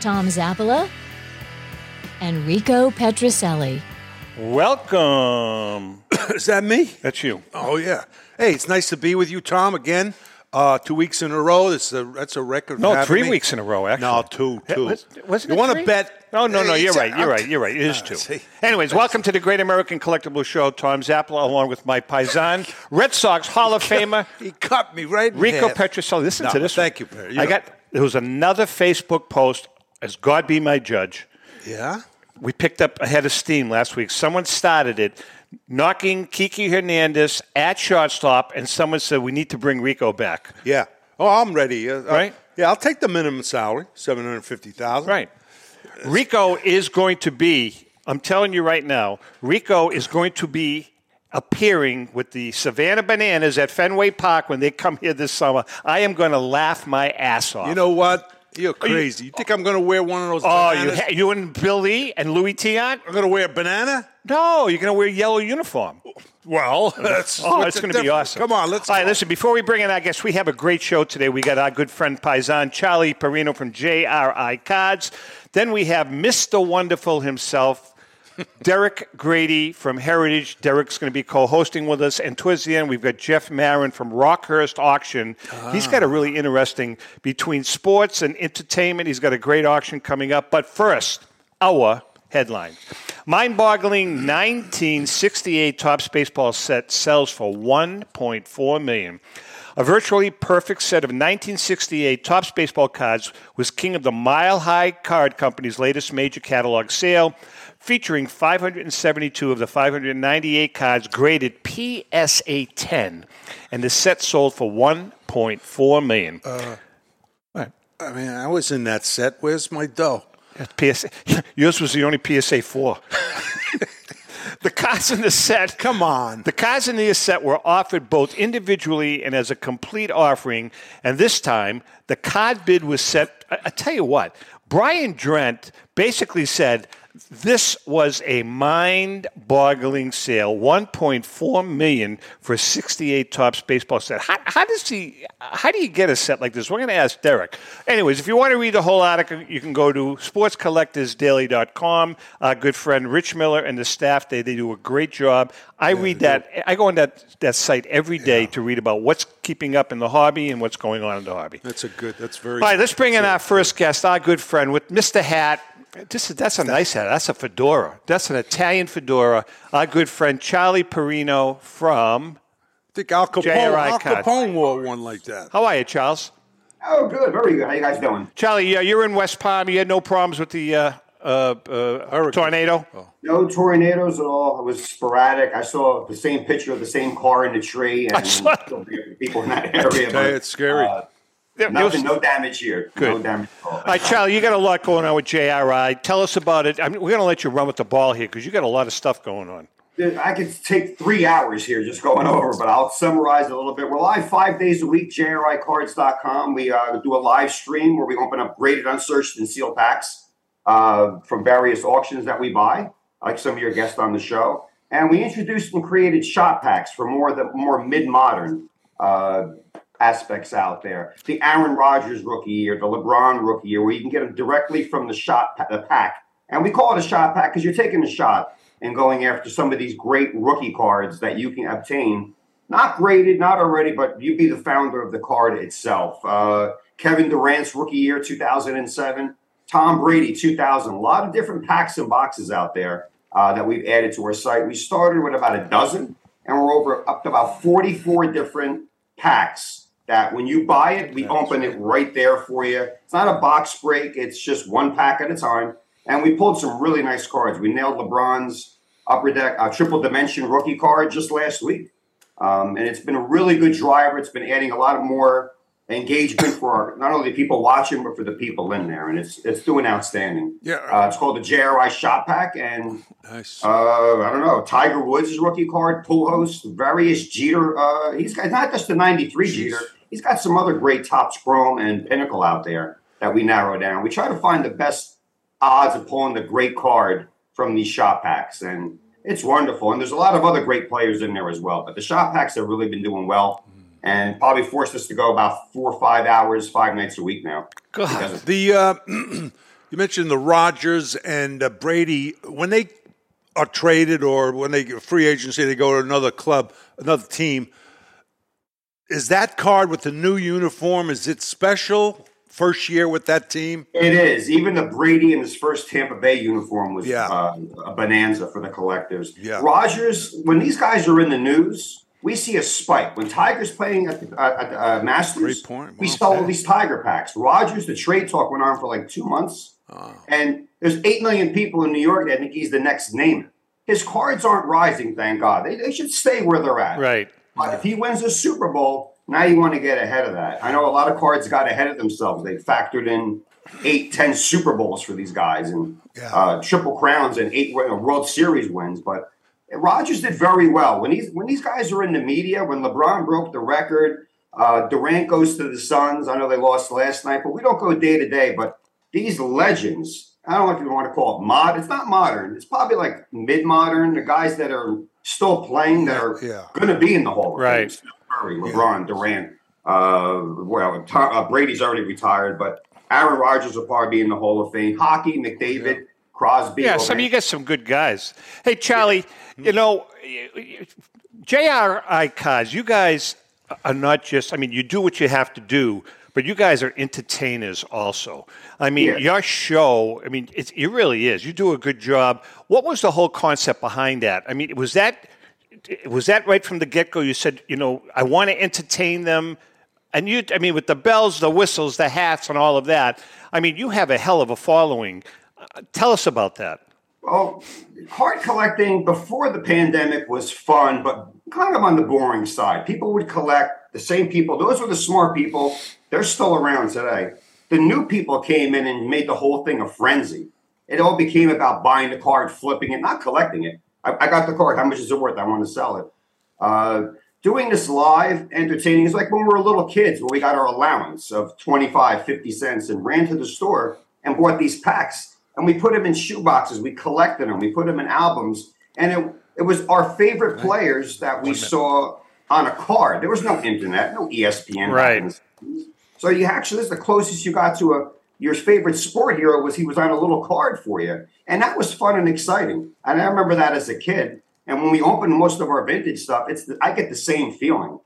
Tom Zappala and Rico Petrocelli. Welcome. Is that me? That's you. Oh yeah. Hey, it's nice to be with you, Tom, again. Uh, two weeks in a row. That's a that's a record. No, for three me. weeks in a row, actually. No, two, two. Was- wasn't you want to bet? No, no, no. You're right. You're right. You're right. It is Ah, two. see. Anyways, welcome to the Great American Collectible Show. Tom Zappala, along with my paisan, Red Sox Hall of Famer He cut me right. in Rico half. Petrocelli. Listen No, to this. thank one. you, Perry. You I know- got. There was another Facebook post. As God be my judge. Yeah. We picked up a head of steam last week. Someone started it, knocking Kiki Hernandez at shortstop, and someone said we need to bring Rico back. Yeah. Oh, I'm ready. Uh, uh, Right? yeah, I'll take the minimum salary, seven hundred fifty thousand. Right. Rico is going to be, I'm telling you right now, Rico is going to be appearing with the Savannah Bananas at Fenway Park when they come here this summer. I am going to laugh my ass off. You know what? You're crazy. You think I'm going to wear one of those? oh, you, bananas? you and Bill Lee and Luis Tiant? I'm going to wear a banana. No, you're going to wear a yellow uniform. Well, oh, that's Oh, what's it's going to be awesome. Come on, let's. All right, listen, before we bring in our guests, we have a great show today. We got our good friend Paisan, Charlie Parrino from JRI Cards. Then we have Mr. Wonderful himself, Derek Grady from Heritage. Derek's going to be co hosting with us. And towards the end, we've got Jeff Marren from Rockhurst Auction. He's ah. got a really interesting between sports and entertainment. He's got a great auction coming up. But first, our headline. Mind boggling 1968 Topps baseball set sells for 1.4 million. A virtually perfect set of 1968 Topps baseball cards was king of the Mile High Card Company's latest major catalog sale, featuring 572 of the 598 cards graded PSA 10, and the set sold for 1.4 million. Uh, I mean, I was in that set. Where's my dough? PSA, yours was the only PSA 4. the cards in the set Come on. The cards in the set were offered both individually and as a complete offering, and this time the card bid was set. I, I tell you what, Brian Drent basically said this was a mind-boggling sale, 1.4 million for 68 Topps baseball set. How, how does he? How do you get a set like this? We're going to ask Derek. Anyways, if you want to read the whole article, you can go to sportscollectorsdaily.com. Our good friend Rich Miller and the staff they they do a great job. I read that. I go on that that site every day to read about what's keeping up in the hobby and what's going on in the hobby. That's a good. That's very. All right, let's bring in our first guest, our good friend with Mr. Hat. This is, that's a nice hat. That's a fedora. That's an Italian fedora. Our good friend Charlie Parrino from. I think Al Capone. JRI Al card. Capone wore one like that. How are you, Charles? Oh, good, very good. How you guys doing? Charlie, yeah, you're in West Palm. You had no problems with the uh, uh, uh, tornado. No tornadoes at all. It was sporadic. I saw the same picture of the same car in the tree, and saw- people in that area. Okay, but, it's scary. uh, There- there nothing, was- no damage here. Good. No damage all. All right, Charlie, you got a lot going on with JRI. Tell us about it. I mean, we're going to let you run with the ball here because you got a lot of stuff going on. I could take three hours here just going over, but I'll summarize a little bit. We're live five days a week, jricards.com. We uh, do a live stream where we open up graded, unsearched, and sealed packs uh, from various auctions that we buy, like some of your guests on the show. And we introduced and created shot packs for more the more mid-modern uh, aspects out there. The Aaron Rodgers rookie year, the LeBron rookie year, where you can get them directly from the shot the pack. And we call it a shot pack because you're taking a shot and going after some of these great rookie cards that you can obtain. Not graded, not already, but you be the founder of the card itself. Uh, Kevin Durant's rookie year, 2007. Tom Brady, 2000. A lot of different packs and boxes out there uh, that we've added to our site. We started with about a dozen, and we're over up to about 44 different packs that when you buy it, we open it right there for you. It's not a box break, it's just one pack at a time. And we pulled some really nice cards. We nailed LeBron's upper deck, uh, triple dimension rookie card just last week. Um, and it's been a really good driver. It's been adding a lot of more engagement for our, not only the people watching, but for the people in there, and it's it's doing outstanding. Yeah. uh, it's called the JRI Shot Pack, and Nice. uh, I don't know Tiger Woods' rookie card, Pujols, various Jeter. Uh, he's got not just the '93 Jeter. He's got some other great Topps Chrome and Pinnacle out there that we narrow down. We try to find the best odds of pulling the great card from these shot packs, and it's wonderful. And there's a lot of other great players in there as well. But the shot packs have really been doing well, and probably forced us to go about four or five hours, five nights a week now. God. The uh, you mentioned the Rodgers and uh, Brady when they are traded or when they get free agency, they go to another club, another team. Is that card with the new uniform? Is it special? First year with that team. It is. Even the Brady in his first Tampa Bay uniform was Yeah. uh, a bonanza for the collectors. Yeah. Rodgers, when these guys are in the news, we see a spike. When Tiger's playing at the at, the, uh, Masters, Great point. we Well sell all these Tiger packs. Rodgers, the trade talk went on for like two months. Oh. And there's 8 million people in New York that think he's the next name. His cards aren't rising, thank God. They, they should stay where they're at. Right. But if he wins a Super Bowl, now you want to get ahead of that. I know a lot of cards got ahead of themselves. They factored in eight, ten Super Bowls for these guys and Yeah. uh, triple crowns and eight uh, World Series wins. But Rodgers did very well when these when these guys are in the media. When LeBron broke the record, uh, Durant goes to the Suns. I know they lost last night, but we don't go day to day. But these legends, I don't know if you want to call it mod. It's not modern. It's probably like mid modern. The guys that are still playing that are Yeah. going to be in the Hall of Right. Fame. Steph Curry, LeBron, Durant. Uh, well, Tom, uh, Brady's already retired, but Aaron Rodgers will probably be in the Hall of Fame. Hockey, McDavid, Crosby. Yeah, some of you Ovechkin. got some good guys. Hey, Charlie, you know, JRI cards, you guys are not just, I mean, you do what you have to do, but you guys are entertainers also. I mean, your show, I mean, it, it really is. You do a good job. What was the whole concept behind that? I mean, was that. Was that right from the get go? You said, you know, I want to entertain them. And you, I mean, with the bells, the whistles, the hats, and all of that, I mean, you have a hell of a following. Uh, tell us about that. Well, card collecting before the pandemic was fun, but kind of on the boring side. People would collect the same people. Those were the smart people. They're still around today. The new people came in and made the whole thing a frenzy. It all became about buying the card, flipping it, not collecting it. I, I got the card. How much is it worth? I want to sell it. Uh, doing this live, entertaining, is like when we were little kids, where we got our allowance of 25, 50 cents and ran to the store and bought these packs. And we put them in shoe boxes. We collected them. We put them in albums. And it, it was our favorite players that we saw on a card. There was no internet, no ESPN. Right. in the 70s. So you actually, this is the closest you got to a your favorite sport hero was he was on a little card for you. And that was fun and exciting. And I remember that as a kid. And when we opened most of our vintage stuff, it's the, I get the same feeling.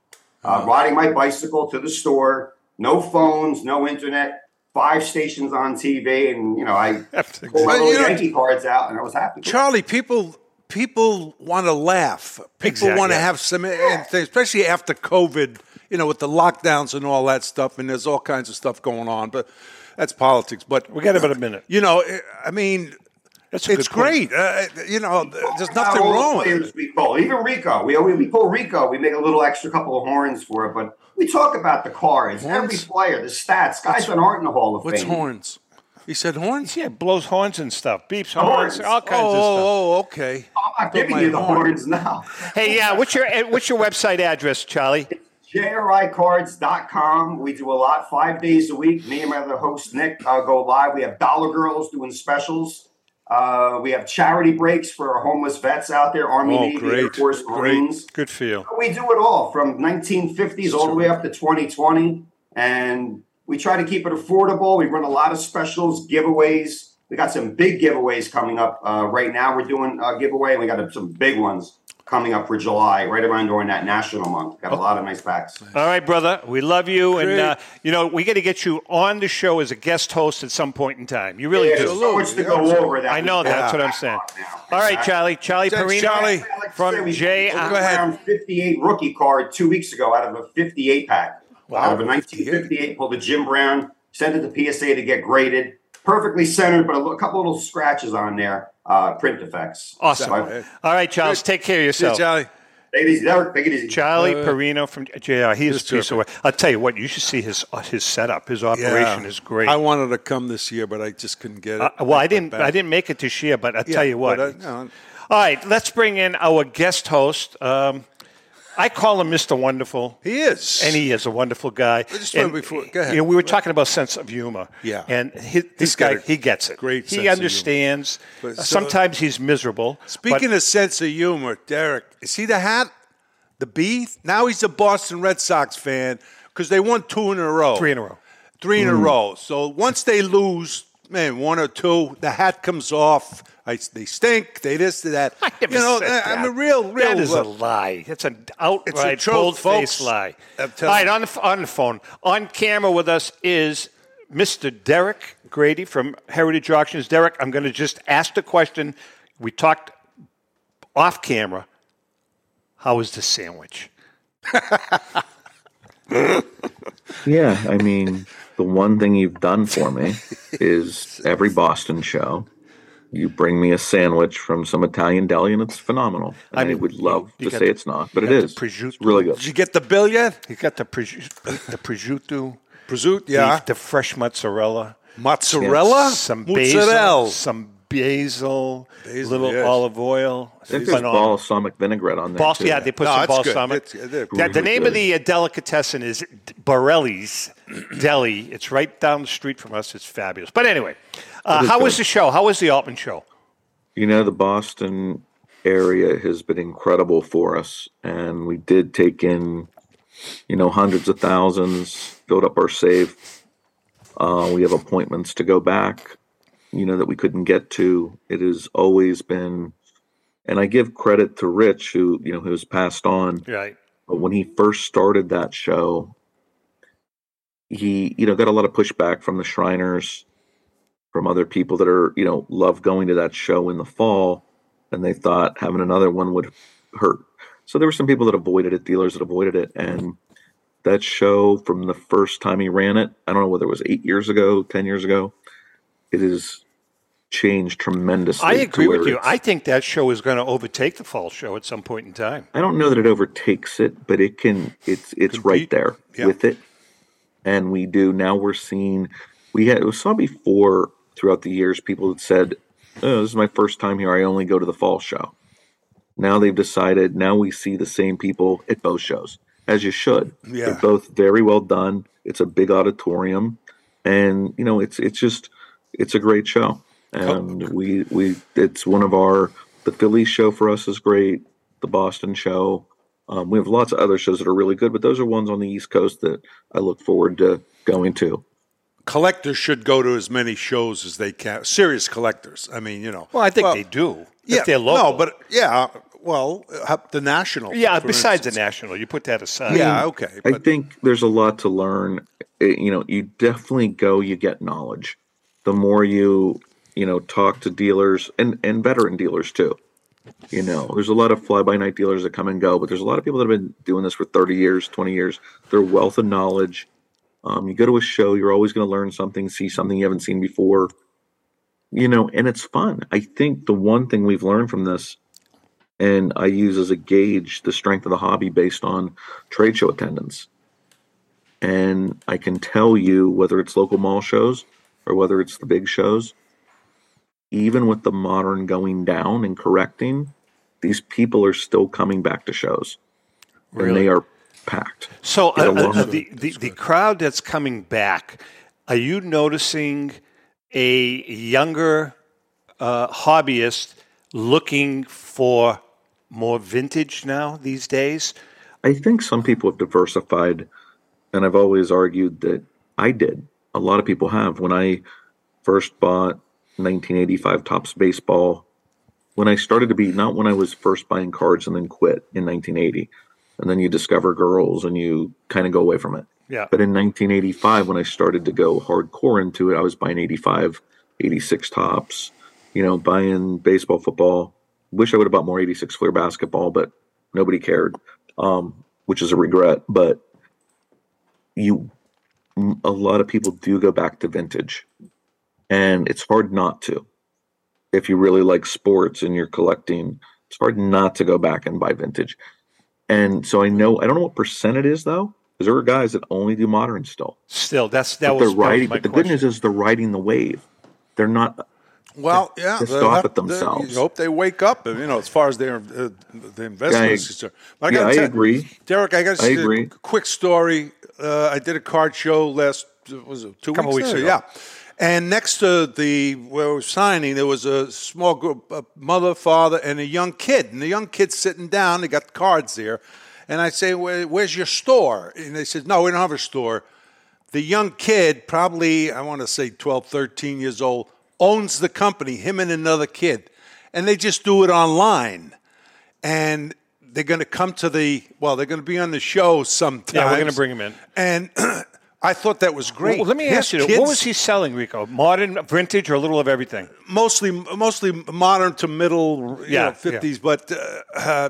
Uh, riding my bicycle to the store, no phones, no internet, five stations on TV, and you know I pulled my Well, little you know- Yankee cards out, and I was happy. Charlie, people people want to laugh. People Exactly. want to have some and things, especially after COVID. You know, with the lockdowns and all that stuff, and there's all kinds of stuff going on. But that's politics. But We got about a minute. You know, I mean, That's it's great. Uh, you know, there's nothing wrong with it. We pull. Even Rico, we always we pull Rico. We make a little extra couple of horns for it, but we talk about the cards, every Horns? player, the stats, guys that aren't in the Hall of Fame. What's Fame. horns? He said horns. Yeah, blows horns and stuff, beeps horns, Horns. all Oh, kinds of stuff. oh, okay. I'm not giving you the horn. horns now. Hey, yeah, what's your what's your website address, Charlie? JRIcards.com. We do a lot five days a week. Me and my other host, Nick, uh, go live. We have Dollar Girls doing specials. Uh, we have charity breaks for our homeless vets out there, Army, Oh, Navy, Air great. Force, Great. Marines. Good for you. We do it all from 1950s all the way up to 2020. And we try to keep it affordable. We run a lot of specials, giveaways. We got some big giveaways coming up uh, right now. We're doing a giveaway, and we got some big ones coming up for July, right around during that national month. Got a lot of nice packs. All right, brother. We love you, and uh, you know we got to get you on the show as a guest host at some point in time. You really Yeah, do. so much to go over. That I know we- that's what I'm saying. Now. All right, Charlie. Charlie Thanks, Parrino Charlie. Like from said, we J. Go ahead. around 58 rookie card two weeks ago out of a 58 pack. out of a 1958, pulled a Jim Brown, sent it to PSA to get graded. Perfectly centered, but a li- couple little scratches on there. Uh, print defects. Awesome. So I- All right, Charles. Take care of See you, yourself. Charlie. Take it easy, Derek. Take it easy. Charlie Parrino from JR. He is a piece of work. I'll tell you what. You should see his uh, his setup. His operation is great. I wanted to come this year, but I just couldn't get it. Uh, well, I went didn't. back. I didn't make it this year, but I'll Yeah, tell you what. but, uh, no. All right, let's bring in our guest host. Um, I call him Mr. Wonderful. He is. And he is a wonderful guy. just And, before- go ahead. You know, we were talking about sense of humor. Yeah. And he, this guy, he gets it. great sense He understands. But so- Sometimes he's miserable. Speaking but of sense of humor, Derek, is he the hat? The B? Now he's a Boston Red Sox fan because they won two in a row. three in a row. Three in a mm-hmm. row. So once they lose, man, one or two, the hat comes off. I, they stink. They this, they that. I never you know, said I- I'm that. a real, real. That is a lie. It's an outright, truth, bold-faced folks. lie. I'm right, on the, on the phone, on camera with us is Mr. Derek Grady from Heritage Auctions. Derek, I'm going to just ask the question. We talked off camera. How was the sandwich? Yeah, I mean, the one thing you've done for me is every Boston show, you bring me a sandwich from some Italian deli, and it's phenomenal. And I, mean, would love you to say the- it's not, but it got the is. prosciutto. It's really good. Did you get the bill yet? You got the, prosciutto, the prosciutto, Prosciutto, yeah. the, fresh mozzarella, Mozzarella? some Mozzarella. basil, some basil, Basil, little yes. olive oil. I think there's balsamic vinaigrette on there. Bals- too. yeah, they put No, some balsamic. It's- they're The- the really name of the uh, delicatessen is Borelli's Deli. It's right down the street from us. It's fabulous. But anyway, uh, how was the show? How was the Altman show? You know, the Boston area has been incredible for us, and we did take in, you know, hundreds of thousands, filled up our save. Uh, we have appointments to go back, you know, that we couldn't get to. It has always been, and I give credit to Rich, who you know, who's passed on. Right. But when he first started that show, he, you know, got a lot of pushback from the Shriners, from other people that are, you know, love going to that show in the fall, and they thought having another one would hurt. So there were some people that avoided it, dealers that avoided it, and that show from the first time he ran it, I don't know whether it was eight years ago, ten years ago, it has changed tremendously. I agree with you. I think that show is going to overtake the fall show at some point in time. I don't know that it overtakes it, but it can. It's it's right there Yeah. with it, and we do now. We're seeing we had we saw before throughout the years people had said, "Oh, this is my first time here. I only go to the fall show." Now they've decided. Now we see the same people at both shows, as you should. Yeah. They're both very well done. It's a big auditorium, and you know it's it's just it's a great show. And we we it's one of our the Philly show for us is great. The Boston show. Um, we have lots of other shows that are really good, but those are ones on the East Coast that I look forward to going to. Collectors should go to as many shows as they can. Serious collectors. I mean, you know. Well, I think they do. Yeah, if they're local. no, but yeah. Well, uh, the national. yeah. for Besides instance. the national, you put that aside. Yeah, okay. But. I think there's a lot to learn. Eh, You know, you definitely go, you get knowledge. The more you, you know, talk to dealers and and veteran dealers too. You know, there's a lot of fly by night dealers that come and go, but there's a lot of people that have been doing this for 30 years, 20 years. Their wealth of knowledge. Um, you go to a show, you're always going to learn something, see something you haven't seen before. You know, and it's fun. I think the one thing we've learned from this, and I use as a gauge the strength of the hobby based on trade show attendance and I can tell you whether it's local mall shows or whether it's the big shows, even with the modern going down and correcting, these people are still coming back to shows. And they are packed. So uh, uh, the, the, the crowd that's coming back, are you noticing a younger uh, hobbyist looking for more vintage now these days? I think some people have diversified, and I've always argued that I did. A lot of people have. When I first bought 1985 Topps Baseball, when I started to be, not when I was first buying cards and then quit in 1980, and then you discover girls and you kind of go away from it. Yeah. But in 1985, when I started to go hardcore into it, I was buying 85, 86 Topps, you know, buying baseball, football. Wish I would have bought more 86 Fleer basketball, but nobody cared, um, which is a regret. But you, a lot of people do go back to vintage, and it's hard not to. If you really like sports and you're collecting, it's hard not to go back and buy vintage. And so I know I don't know what percent it is though, because there are guys that only do modern still. Still, that's that But was they're riding. my But the question. good news is they're riding the wave. They're not. Well, yeah, pissed they'll off have- at themselves. You hope they wake up, you know, as far as their uh, the investment is concerned. But yeah, gotta I tell- agree. Derek. I got I a agree. quick story. Uh, I did a card show last was it two Couple weeks, weeks ago? ago. Yeah, and next to the where we were signing, there was a small group, a mother, father, and a young kid. And the young kid's sitting down. They got cards there, and I say, Where, "Where's your store?" And they said, "No, we don't have a store." The young kid, probably I want to say 12, 13 years old, owns the company. Him and another kid, and they just do it online and they're going to come to the well they're going to be on the show sometime Yeah, we're gonna bring them in. and i thought that was great Well, let me His ask you, what was he selling, Rico? Modern, vintage, or a little of everything? mostly mostly modern to middle Yeah, know, 50s but uh, uh,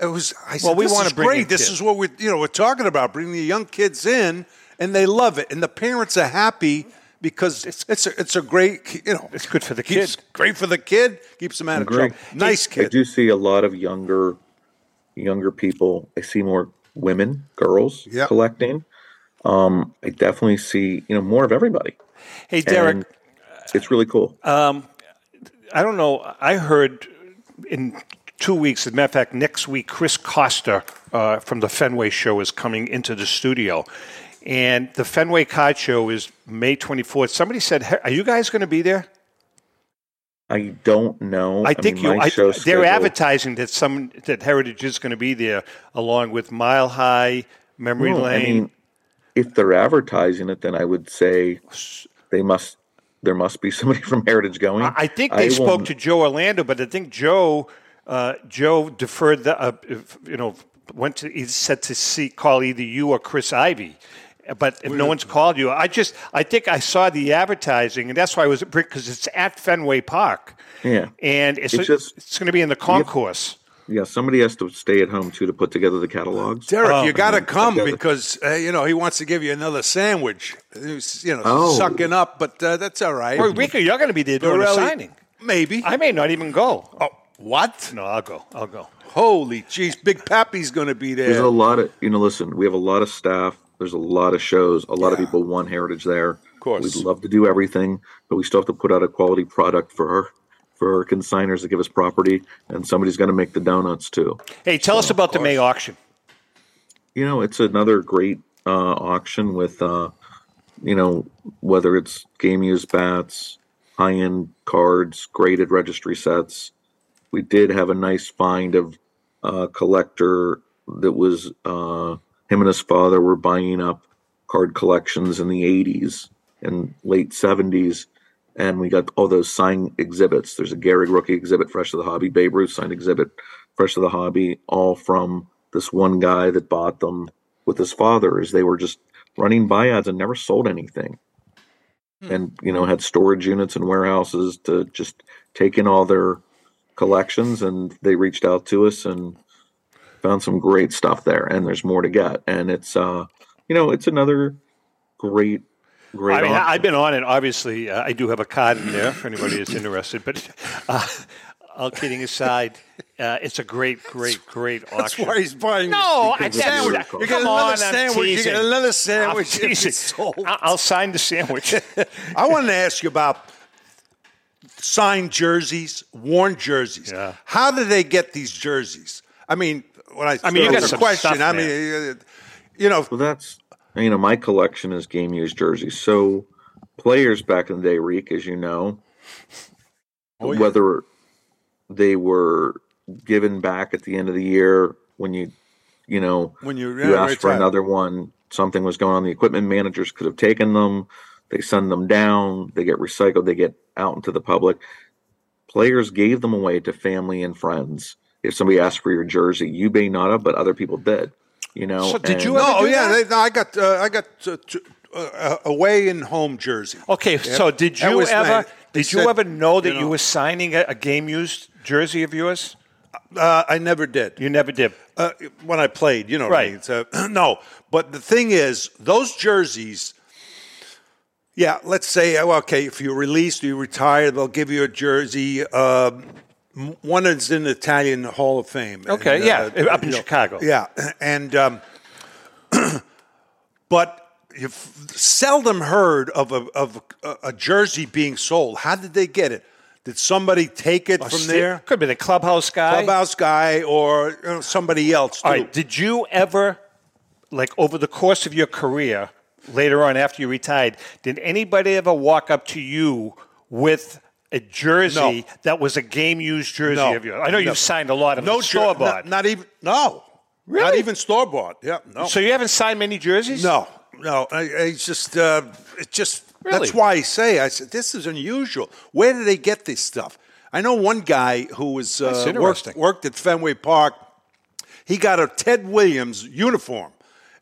it was i said Well, we this wanna is bring in great this kids. is what we you know we're talking about bringing the young kids in and they love it and the parents are happy because it's it's a, it's a great you know It's good for the kids. kid. great for the kid keeps them out of Agree. trouble nice kid. I do see a lot of younger, younger people. I see more women, girls Yeah. collecting. Um, I definitely see you know more of everybody. Hey, Derek, And it's really cool. I don't know. I heard in two weeks, as a matter of fact, next week, Chris Costa uh, from the Fenway Show is coming into the studio. And the Fenway Card Show is May 24th. Somebody said, hey, "Are you guys going to be there? I don't know. I think mean, you. I, they're advertising that some that Heritage is going to be there, along with Mile High, Memory Well, I Lane. mean, if they're advertising it, then I would say they must. There must be somebody from Heritage going. I I think they spoke won't- to Joe Orlando, but I think Joe uh, Joe deferred the uh, if, you know went to he said to see call either you or Chris Ivy. But if no one's called you, I just I think I saw the advertising, and that's why I was because it's at Fenway Park. Yeah. and it's It's just- it's going to be in the concourse. Yeah, somebody has to stay at home too to put together the catalogs. Derek, Oh. you got to come because uh, you know he wants to give you another sandwich. He's, you know, Oh. sucking up, but uh, that's all right. Well, Rico, you're going to be there doing a Borelli- signing. Maybe. I may not even go. oh, what? No, I'll go. I'll go. Holy jeez, Big Papi's going to be there. There's a lot of you know. Listen, we have a lot of staff. There's a lot of shows. A lot of people want Heritage there. Of course. we'd love to do everything, but we still have to put out a quality product for our for consigners to give us property, and somebody's got to make the donuts too. Hey, tell us about the May auction. you know, it's another great uh, auction with, uh, you know, whether it's game used bats, high end cards, graded registry sets. We did have a nice find of a collector that was uh, him and his father were buying up card collections in the 80s and late 70s. And we got all those signed exhibits. There's a Gary rookie exhibit, fresh to the hobby, Babe Ruth signed exhibit, fresh to the hobby, all from this one guy that bought them with his father as they were just running buyouts and never sold anything. And you know had storage units and warehouses to just take in all their collections and they reached out to us and found some great stuff there. And there's more to get. And it's uh you know it's another great great I mean, auction. I've been on it. Obviously, uh, I do have a card in there for anybody that's interested. But uh, all kidding aside, uh, it's a great, great, great That's why he's buying. No, I Because it's sandwich. really cool. You get another I'm sandwich. You teasing. get another I'm sandwich. if teasing. I- I'll sign the sandwich. I wanted to ask you about signed jerseys, worn jerseys. Yeah. How do they get these jerseys? I mean, when I, I mean, you throw got the some question. stuff, I mean, you know, well that's you know my collection is game used jerseys. So players back in the day reek as you know Oh, yeah. whether they were given back at the end of the year when you you know when you, you asked for another one something was going on the equipment managers could have taken them they send them down they get recycled they get out into the public. Players gave them away to family and friends. If somebody asked for your jersey you may not have but other people did you know So did and- you No, ever oh do yeah, that? they, no, I got uh, I got uh, t- uh, away in home jersey. Okay, so did you was ever nice. They did you ever know that you you, were signing a, a game used jersey of yours? Uh, I never did. You never did. uh, when I played, you know, what I Right. mean? So, no, but the thing is, those jerseys. Yeah, let's say, okay, if you release, you retire, they'll give you a jersey. Um, M- One is in the Italian Hall of Fame. Okay, And, yeah, up in know, Chicago. Yeah, and um, but you've seldom heard of a of a, a jersey being sold. How did they get it? Did somebody take it from there? Could be the clubhouse guy. Clubhouse guy or you know, somebody else too. All right. Did you ever, like over the course of your career, later on after you retired, did anybody ever walk up to you with a jersey No. that was a game used jersey No. of yours? I know No. you've signed a lot of no store bought. Not, not even no. Really? Not even store bought. Yeah. No. So you haven't signed many jerseys? No, no. I, I just, uh, it just. Really? That's why I say I said this is unusual. Where do they get this stuff? I know one guy who was uh, worked, worked at Fenway Park. He got a Ted Williams uniform.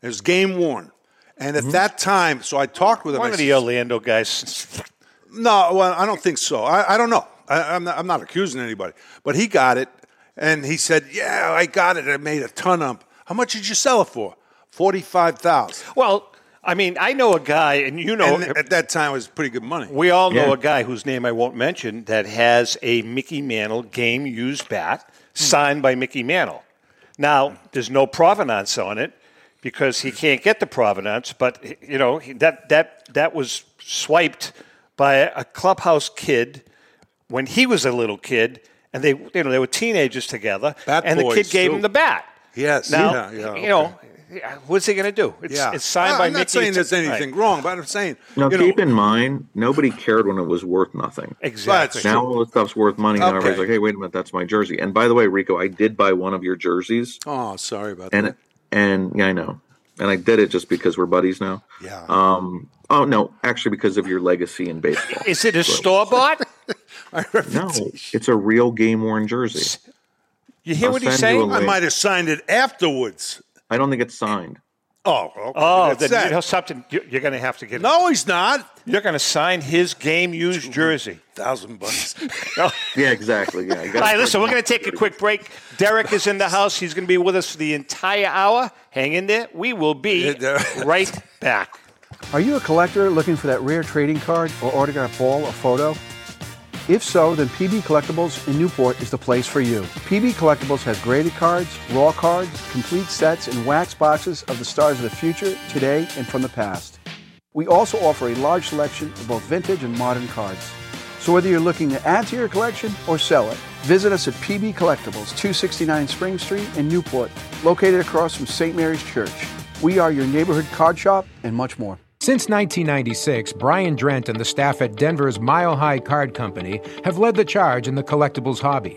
It was game worn, and at that time, so I talked with him. Mm-hmm. One I of said, the Orlando guys. No, well, I don't think so. I, I don't know. I, I'm, not, I'm not accusing anybody, but he got it, and he said, "Yeah, I got it. I made a ton of. 'em." How much did you sell it for? Forty-five thousand. Well, I mean, I know a guy, and you know, And at that time, it was pretty good money. We all know Yeah. a guy whose name I won't mention that has a Mickey Mantle game used bat hmm. signed by Mickey Mantle. Now, there's no provenance on it because he can't get the provenance, but you know that that that was swiped by a clubhouse kid when he was a little kid, and they you know they were teenagers together, Bat and the kid gave too. him the bat. Yes, Now, yeah, yeah, you know, what's he going to do? It's, yeah, it's signed I- by I'm not Mickey. saying It's- there's anything right. wrong, but I'm saying Now, you keep know, in mind, nobody cared when it was worth nothing. Exactly. That's Now all the stuff's worth money. Now everybody's like, "Hey, wait a minute, that's my jersey." And by the way, Rico, I did buy one of your jerseys, Oh, sorry about and that. and yeah, I know, and I did it just because we're buddies now. Yeah. Um. Oh no, actually, because of your legacy in baseball. Is it a store bought? no, it's a real game worn jersey. You hear I'll what he's saying? I might have signed it afterwards. I don't think it's signed. Oh, okay. Oh, That's then you know something. you- You're going to have to get. no, he's not. You're going to sign his game used jersey. Thousand bucks. Yeah, exactly. Yeah. you All gotta right, listen. We're going to take a quick break. Derek is in the house. He's going to be with us for the entire hour. Hang in there. We will be right back. Are you a collector looking for that rare trading card or autograph ball or photo? If so, then PB Collectibles in Newport is the place for you. PB Collectibles has graded cards, raw cards, complete sets, and wax boxes of the stars of the future, today, and from the past. We also offer a large selection of both vintage and modern cards. So whether you're looking to add to your collection or sell it, visit us at PB Collectibles, 269 Spring Street in Newport, located across from St. Mary's Church. We are your neighborhood card shop and much more. Since 1996, Brian Drent and the staff at Denver's Mile High Card Company have led the charge in the collectibles hobby.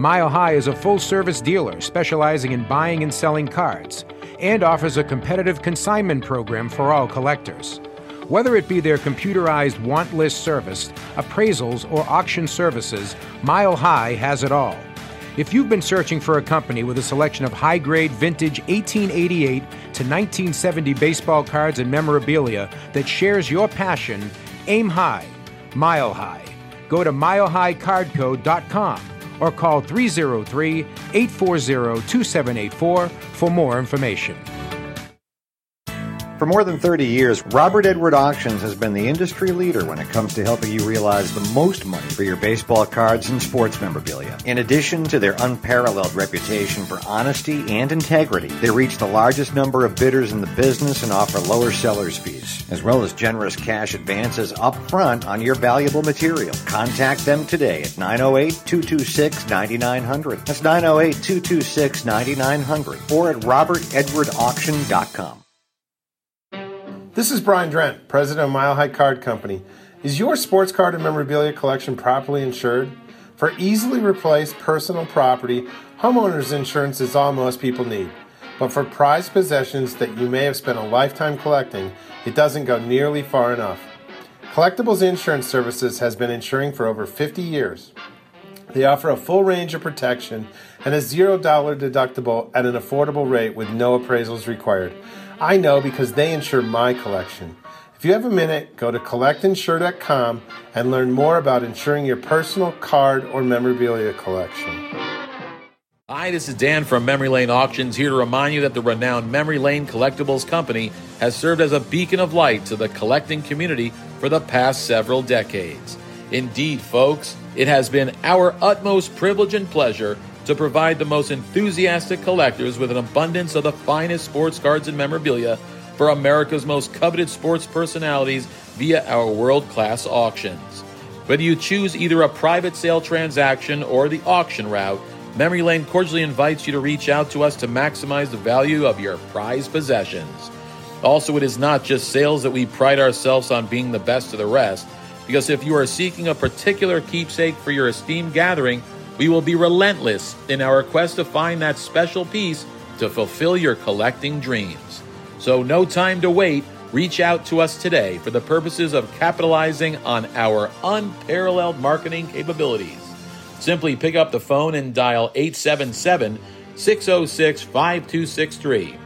Mile High is a full service dealer specializing in buying and selling cards and offers a competitive consignment program for all collectors. Whether it be their computerized want list service, appraisals, or auction services, Mile High has it all. If you've been searching for a company with a selection of high grade vintage 1888 to 1970 baseball cards and memorabilia that shares your passion, aim high, mile high. Go to milehighcardco.com or call 303 840 2784 for more information. For more than 30 years, Robert Edward Auctions has been the industry leader when it comes to helping you realize the most money for your baseball cards and sports memorabilia. In addition to their unparalleled reputation for honesty and integrity, they reach the largest number of bidders in the business and offer lower seller's fees, as well as generous cash advances up front on your valuable material. Contact them today at 908-226-9900. That's 908-226-9900 or at robertedwardauction.com. This is Brian Drent, president of Mile High Card Company. Is your sports card and memorabilia collection properly insured? For easily replaced personal property, homeowners insurance is all most people need. But for prized possessions that you may have spent a lifetime collecting, it doesn't go nearly far enough. Collectibles Insurance Services has been insuring for over 50 years. They offer a full range of protection and a $0 deductible at an affordable rate with no appraisals required. I know because they insure my collection. If you have a minute, go to collectinsure.com and learn more about insuring your personal card or memorabilia collection. Hi, this is Dan from Memory Lane Auctions here to remind you that the renowned Memory Lane Collectibles Company has served as a beacon of light to the collecting community for the past several decades. Indeed, folks, it has been our utmost privilege and pleasure to provide the most enthusiastic collectors with an abundance of the finest sports cards and memorabilia for America's most coveted sports personalities via our world class auctions. Whether you choose either a private sale transaction or the auction route, Memory Lane cordially invites you to reach out to us to maximize the value of your prized possessions. Also, it is not just sales that we pride ourselves on being the best of the rest, because if you are seeking a particular keepsake for your esteemed gathering, we will be relentless in our quest to find that special piece to fulfill your collecting dreams. So, no time to wait. Reach out to us today for the purposes of capitalizing on our unparalleled marketing capabilities. Simply pick up the phone and dial 877 606 5263.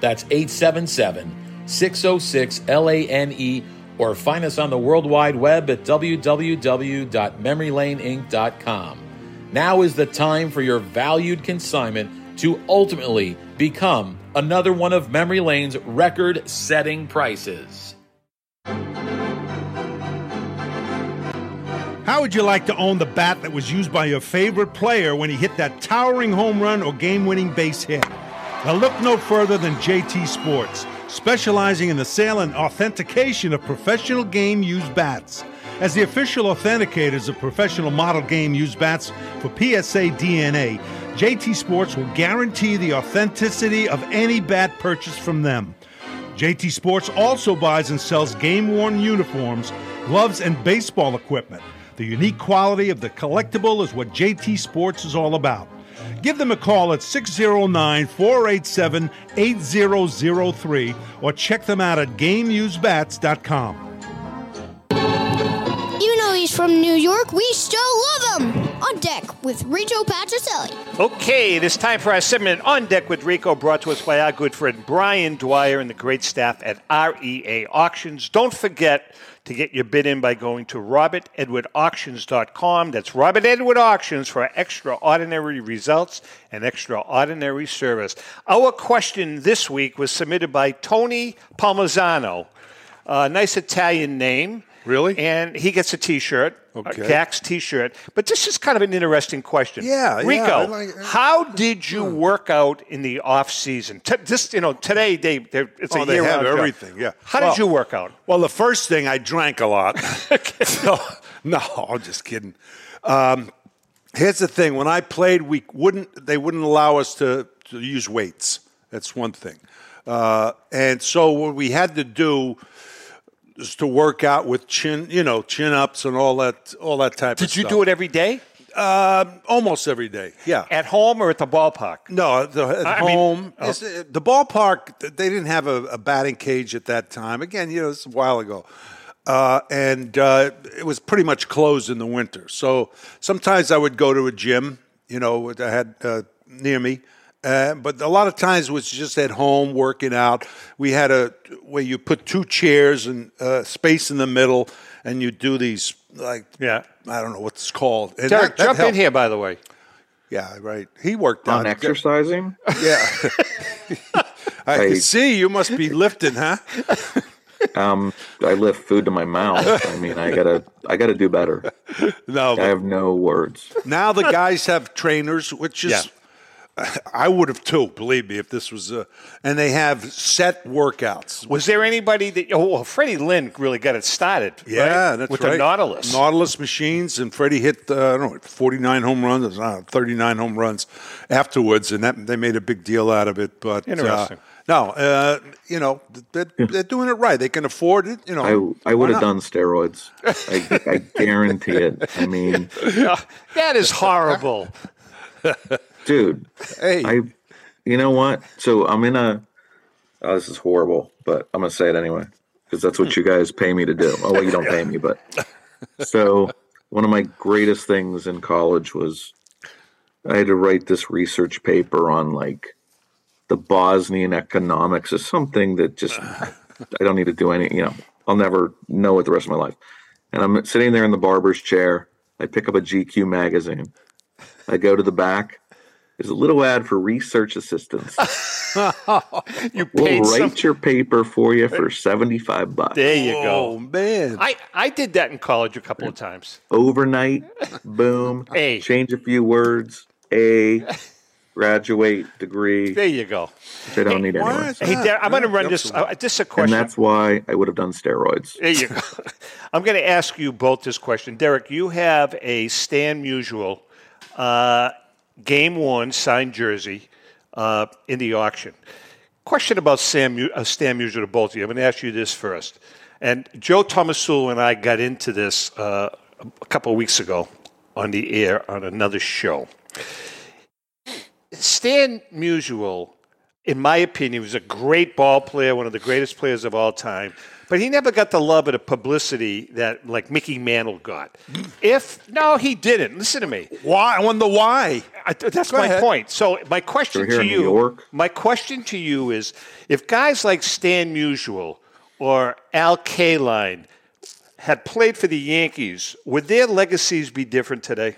That's 877 606 LANE or find us on the World Wide Web at www.memorylaneinc.com. Now is the time for your valued consignment to ultimately become another one of Memory Lane's record setting prices. How would you like to own the bat that was used by your favorite player when he hit that towering home run or game winning base hit? Now, look no further than JT Sports, specializing in the sale and authentication of professional game used bats. As the official authenticators of professional model game used bats for PSA DNA, JT Sports will guarantee the authenticity of any bat purchased from them. JT Sports also buys and sells game worn uniforms, gloves, and baseball equipment. The unique quality of the collectible is what JT Sports is all about. Give them a call at 609 487 8003 or check them out at GameUseBats.com. From New York, we still love him! On deck with Rico Petrocelli. Okay, it is time for our segment on deck with Rico, brought to us by our good friend Brian Dwyer and the great staff at REA Auctions. Don't forget to get your bid in by going to robertedwardauctions.com. That's Robert Edward Auctions for extraordinary results and extraordinary service. Our question this week was submitted by Tony Palmazzano. A nice Italian name. Really? And he gets a T-shirt, Okay. a GACS T-shirt. But this is kind of an interesting question. Yeah, yeah, Rico, I like- how did you work out in the off season? T- this, you know, today they, it's Oh, a they year have everything. Yeah. How Well- did you work out? Well, the first thing I drank a lot. So- no, I'm just kidding. Um, here's the thing: when I played, we wouldn't. They wouldn't allow us to, to use weights. That's one thing. Uh, and so what we had to do is to work out with chin, you know, chin ups and all that, all that type of stuff. Did stuff. you do it every day? Um, almost every day. Yeah. At home or at the ballpark? No, the, at I mean- home. oh. Uh, the ballpark, they didn't have a, a batting cage at that time. Again, you know, it's a while ago. Uh, and uh, it was pretty much closed in the winter. So sometimes I would go to a gym, you know, I had uh, near me. Uh, but a lot of times it was just at home working out. We had a where you put two chairs and uh, space in the middle, and you do these like yeah, I don't know what it's called. And Derek, that- that jump in here, by the way. Yeah, right. He worked On out exercising? Yeah. I I- can see you must be lifting, huh? Um, I lift food to my mouth. I mean, I gotta, I gotta do better. No, I have no words. Now the guys have trainers, which is I would have too. Believe me, if this was a, and they have set workouts. Was there anybody that? Oh, well, Freddie Lynn really got it started. Yeah, right? that's with right. the Nautilus. Nautilus machines, and Freddie hit uh, I don't know forty nine home runs, uh, thirty nine home runs afterwards, and that they made a big deal out of it. But uh, Interesting. no, uh, you know they're, they're doing it right. They can afford it. You know, I, I would have done steroids. I, I guarantee it. I mean, that is horrible. dude. Hey, I, you know what? So I'm in a. Oh, this is horrible, but I'm gonna say it anyway because that's what hmm. you guys pay me to do. Oh, well, you don't pay me, but so one of my greatest things in college was I had to write this research paper on like the Bosnian economics or something that just I don't need to do any. You know, I'll never know it the rest of my life. And I'm sitting there in the barber's chair. I pick up a GQ magazine. I go to the back. There's a little ad for research assistance. you We'll write some. your paper for you for seventy-five bucks. There you Oh go. man. I, I did that in college a couple of times. Overnight, boom. A. Change a few words. A. Graduate degree. There you go. Which I don't need Why anyway. is Hey, that? Dar- I'm going to run this. to Uh, this is a And question. that's why I would have done steroids. There you go. I'm going to ask you both this question. Derek, you have a Stan Musial uh, game one signed jersey uh, in the auction. Question about Sam, uh, Stan Musial to both of you. I'm going to ask you this first. And Joe Thomasul and I got into this uh, a couple of weeks ago on the air on another show. Stan Musial, in my opinion, was a great ball player, one of the greatest players of all time. But he never got the love or the publicity that like Mickey Mantle got. If no, he didn't. Listen to me. Why? I wonder why. I, that's Go my ahead. point. So my question We're here to in New you, York. my question to you is, if guys like Stan Musial or Al Kaline had played for the Yankees, would their legacies be different today?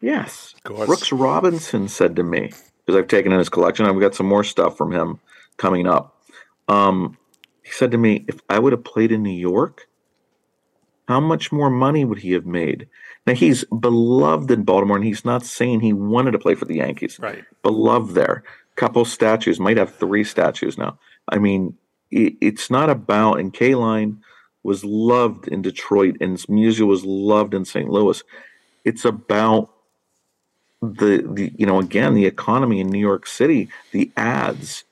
Yes. Of course. Brooks Robinson said to me, because I've taken in his collection, I've got some more stuff from him coming up. Um, he said to me, if I would have played in New York, how much more money would he have made? Now, he's beloved in Baltimore, and he's not saying he wanted to play for the Yankees. Right. Beloved there. Couple statues, might have three statues now. I mean, it, it's not about, and Kaline was loved in Detroit, and Musial was loved in St. Louis. It's about the the you know again the economy in New York City, the ads,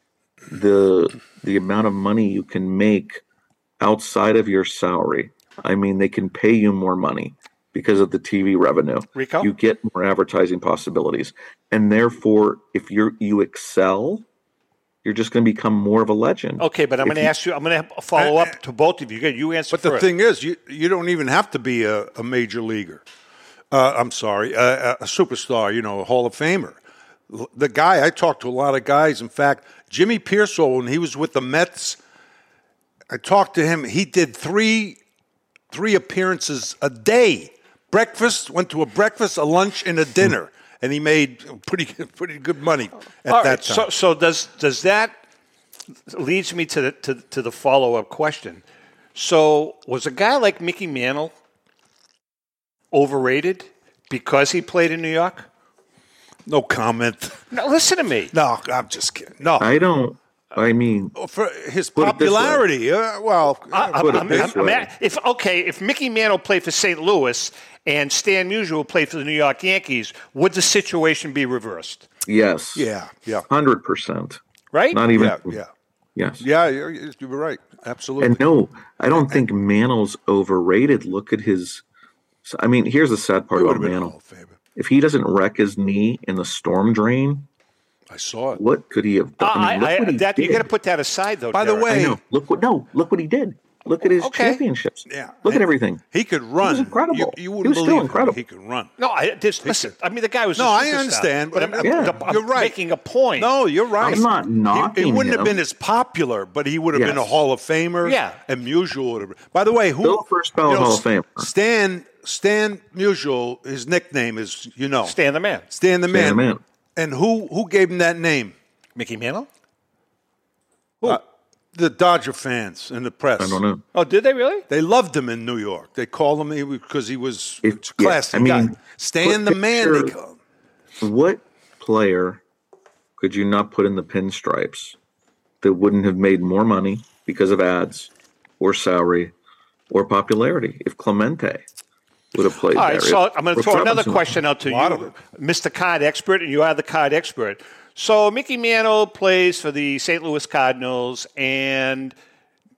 the the amount of money you can make outside of your salary. I mean, they can pay you more money because of the TV revenue. Rico? You get more advertising possibilities, and therefore, if you're you excel, you're just going to become more of a legend. Okay, but I'm going to ask you. I'm going to follow up to both of you. You answer But the first. thing is, you you don't even have to be a, a major leaguer. Uh, I'm sorry, a, a superstar. You know, a Hall of Famer. The guy I talked to a lot of guys. In fact, Jimmy Piersall, when he was with the Mets, I talked to him. He did three three appearances a day. Breakfast went to a breakfast, a lunch, and a dinner, and he made pretty pretty good money at All that right, time. So, so does does that leads me to the to, to the follow up question? So, was a guy like Mickey Mantle overrated because he played in New York? No comment. No, listen to me. No, I'm just kidding. No, I don't. I mean, for his Put it this way. popularity. Uh, well, I- I'm- I'm- I'm if okay, if Mickey Mantle played for St. Louis and Stan Musial played for the New York Yankees, would the situation be reversed? yes, yeah, yeah, hundred percent. Right? Not even. yeah, yeah, Yes. yeah. You're, you're right. Absolutely. And no, I don't think Mantle's overrated. Look at his. I mean, here's the sad part about have been a Mantle. Hall of Famer. If he doesn't wreck his knee in the storm drain, I saw it. what could he have done? I, mean, look I, that you got to put that aside, though. By the way- Look what no. Look what he did. Look at his Okay. championships. Yeah. Look at everything. He could run. incredible. You, you wouldn't was still believe incredible. He could run. No, I just listen. I mean, the guy was. No, I understand, but I'm, but- Yeah. I'm You're right. making a point. No, you're right. I'm not He- knocking He, wouldn't him. have been as popular, but he would have been a Hall of Famer. Yeah. and Musial would have. been- By the way, who Still first ballot you know, Hall of Famer. Stan Stan Musial. His nickname is you know Stan the man, Stan the Man. Stan the Man. And who who gave him that name? Mickey Mantle. Uh, the Dodger fans and the press. I don't know. Oh, did they really? They loved him in New York. They called him because he was If- a classy yeah, I mean, guy. Stan the man. They call him. What player could you not put in the pinstripes that wouldn't have made more money because of ads or salary or popularity if Clemente would have played All right, there? so If I'm going to throw another question out to you. Mr. Card expert, and you are the card expert. So Mickey Mantle plays for the St. Louis Cardinals, and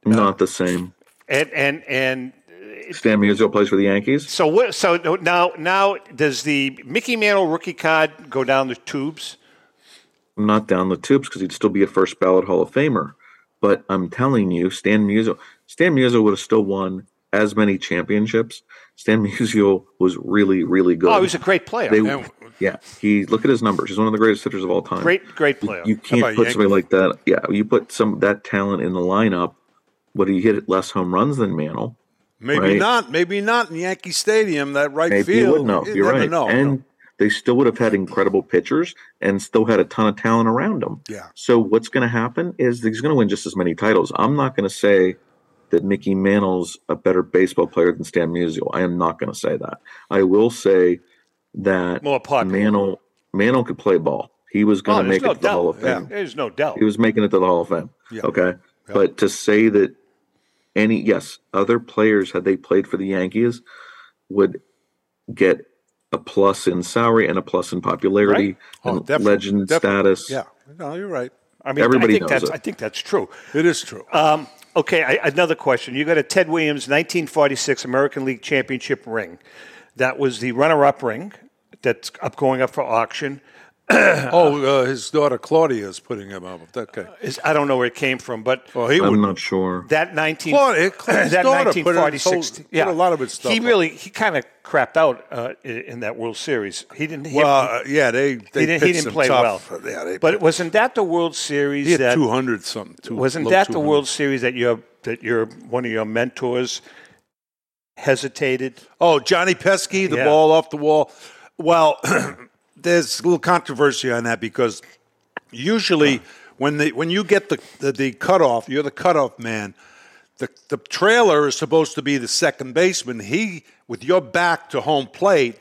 Not the same. and and and uh, Stan Musial plays for the Yankees. so what? So now now does the Mickey Mantle rookie card go down the tubes? Not down the tubes because he'd still be a first ballot Hall of Famer. But I'm telling you, Stan Musial, Stan Musial would have still won as many championships. Stan Musial was really, really good. Oh, he was a great player. They, yeah, he look at his numbers. He's one of the greatest hitters of all time. great, great player. You can't put somebody like that. Yeah, you put some that talent in the lineup. Would he hit less home runs than Mantle? Maybe Right. not. Maybe not in Yankee Stadium. That right Maybe field. you would know. You You're right. know. and they still would have had incredible pitchers and still had a ton of talent around them. Yeah. So what's going to happen is he's going to win just as many titles. I'm not going to say that Mickey Mantle's a better baseball player than Stan Musial. I am not going to say that. I will say that More popular. Mantle Mantle could play ball. He was going Oh, to there's make no it to the. Hall of Fame. There's no doubt. He was making it to the Hall of Fame. Yeah. Okay. But to say that any, yes, other players, had they played for the Yankees, would get a plus in salary and a plus in popularity Right. Oh, and definitely, legend definitely. status. Yeah, no, you're right. I mean, Everybody I think knows that's it. I think that's true. It is true. Um, okay, I, another question. You got a Ted Williams 1946 American League Championship ring. That was the runner-up ring that's up going up for auction. oh, uh, his daughter Claudia is putting him up. Okay. Is, I don't know where it came from, but well, he I'm would, not sure. that 19 Claudia- that daughter put 1946 put yeah a lot of his stuff he up. really he kind of crapped out uh, in that World Series he didn't he, Well, uh, yeah, they, they he didn't, he didn't play tough. well Yeah, they but wasn't that the World Series he had 200 something. Two, wasn't low that the World Series that your that your one of your mentors hesitated Oh, Johnny Pesky, the Yeah. ball off the wall. Well, there's a little controversy on that because usually when the when you get the, the the cutoff, you're the cutoff man. The the trailer is supposed to be the second baseman. He with your back to home plate,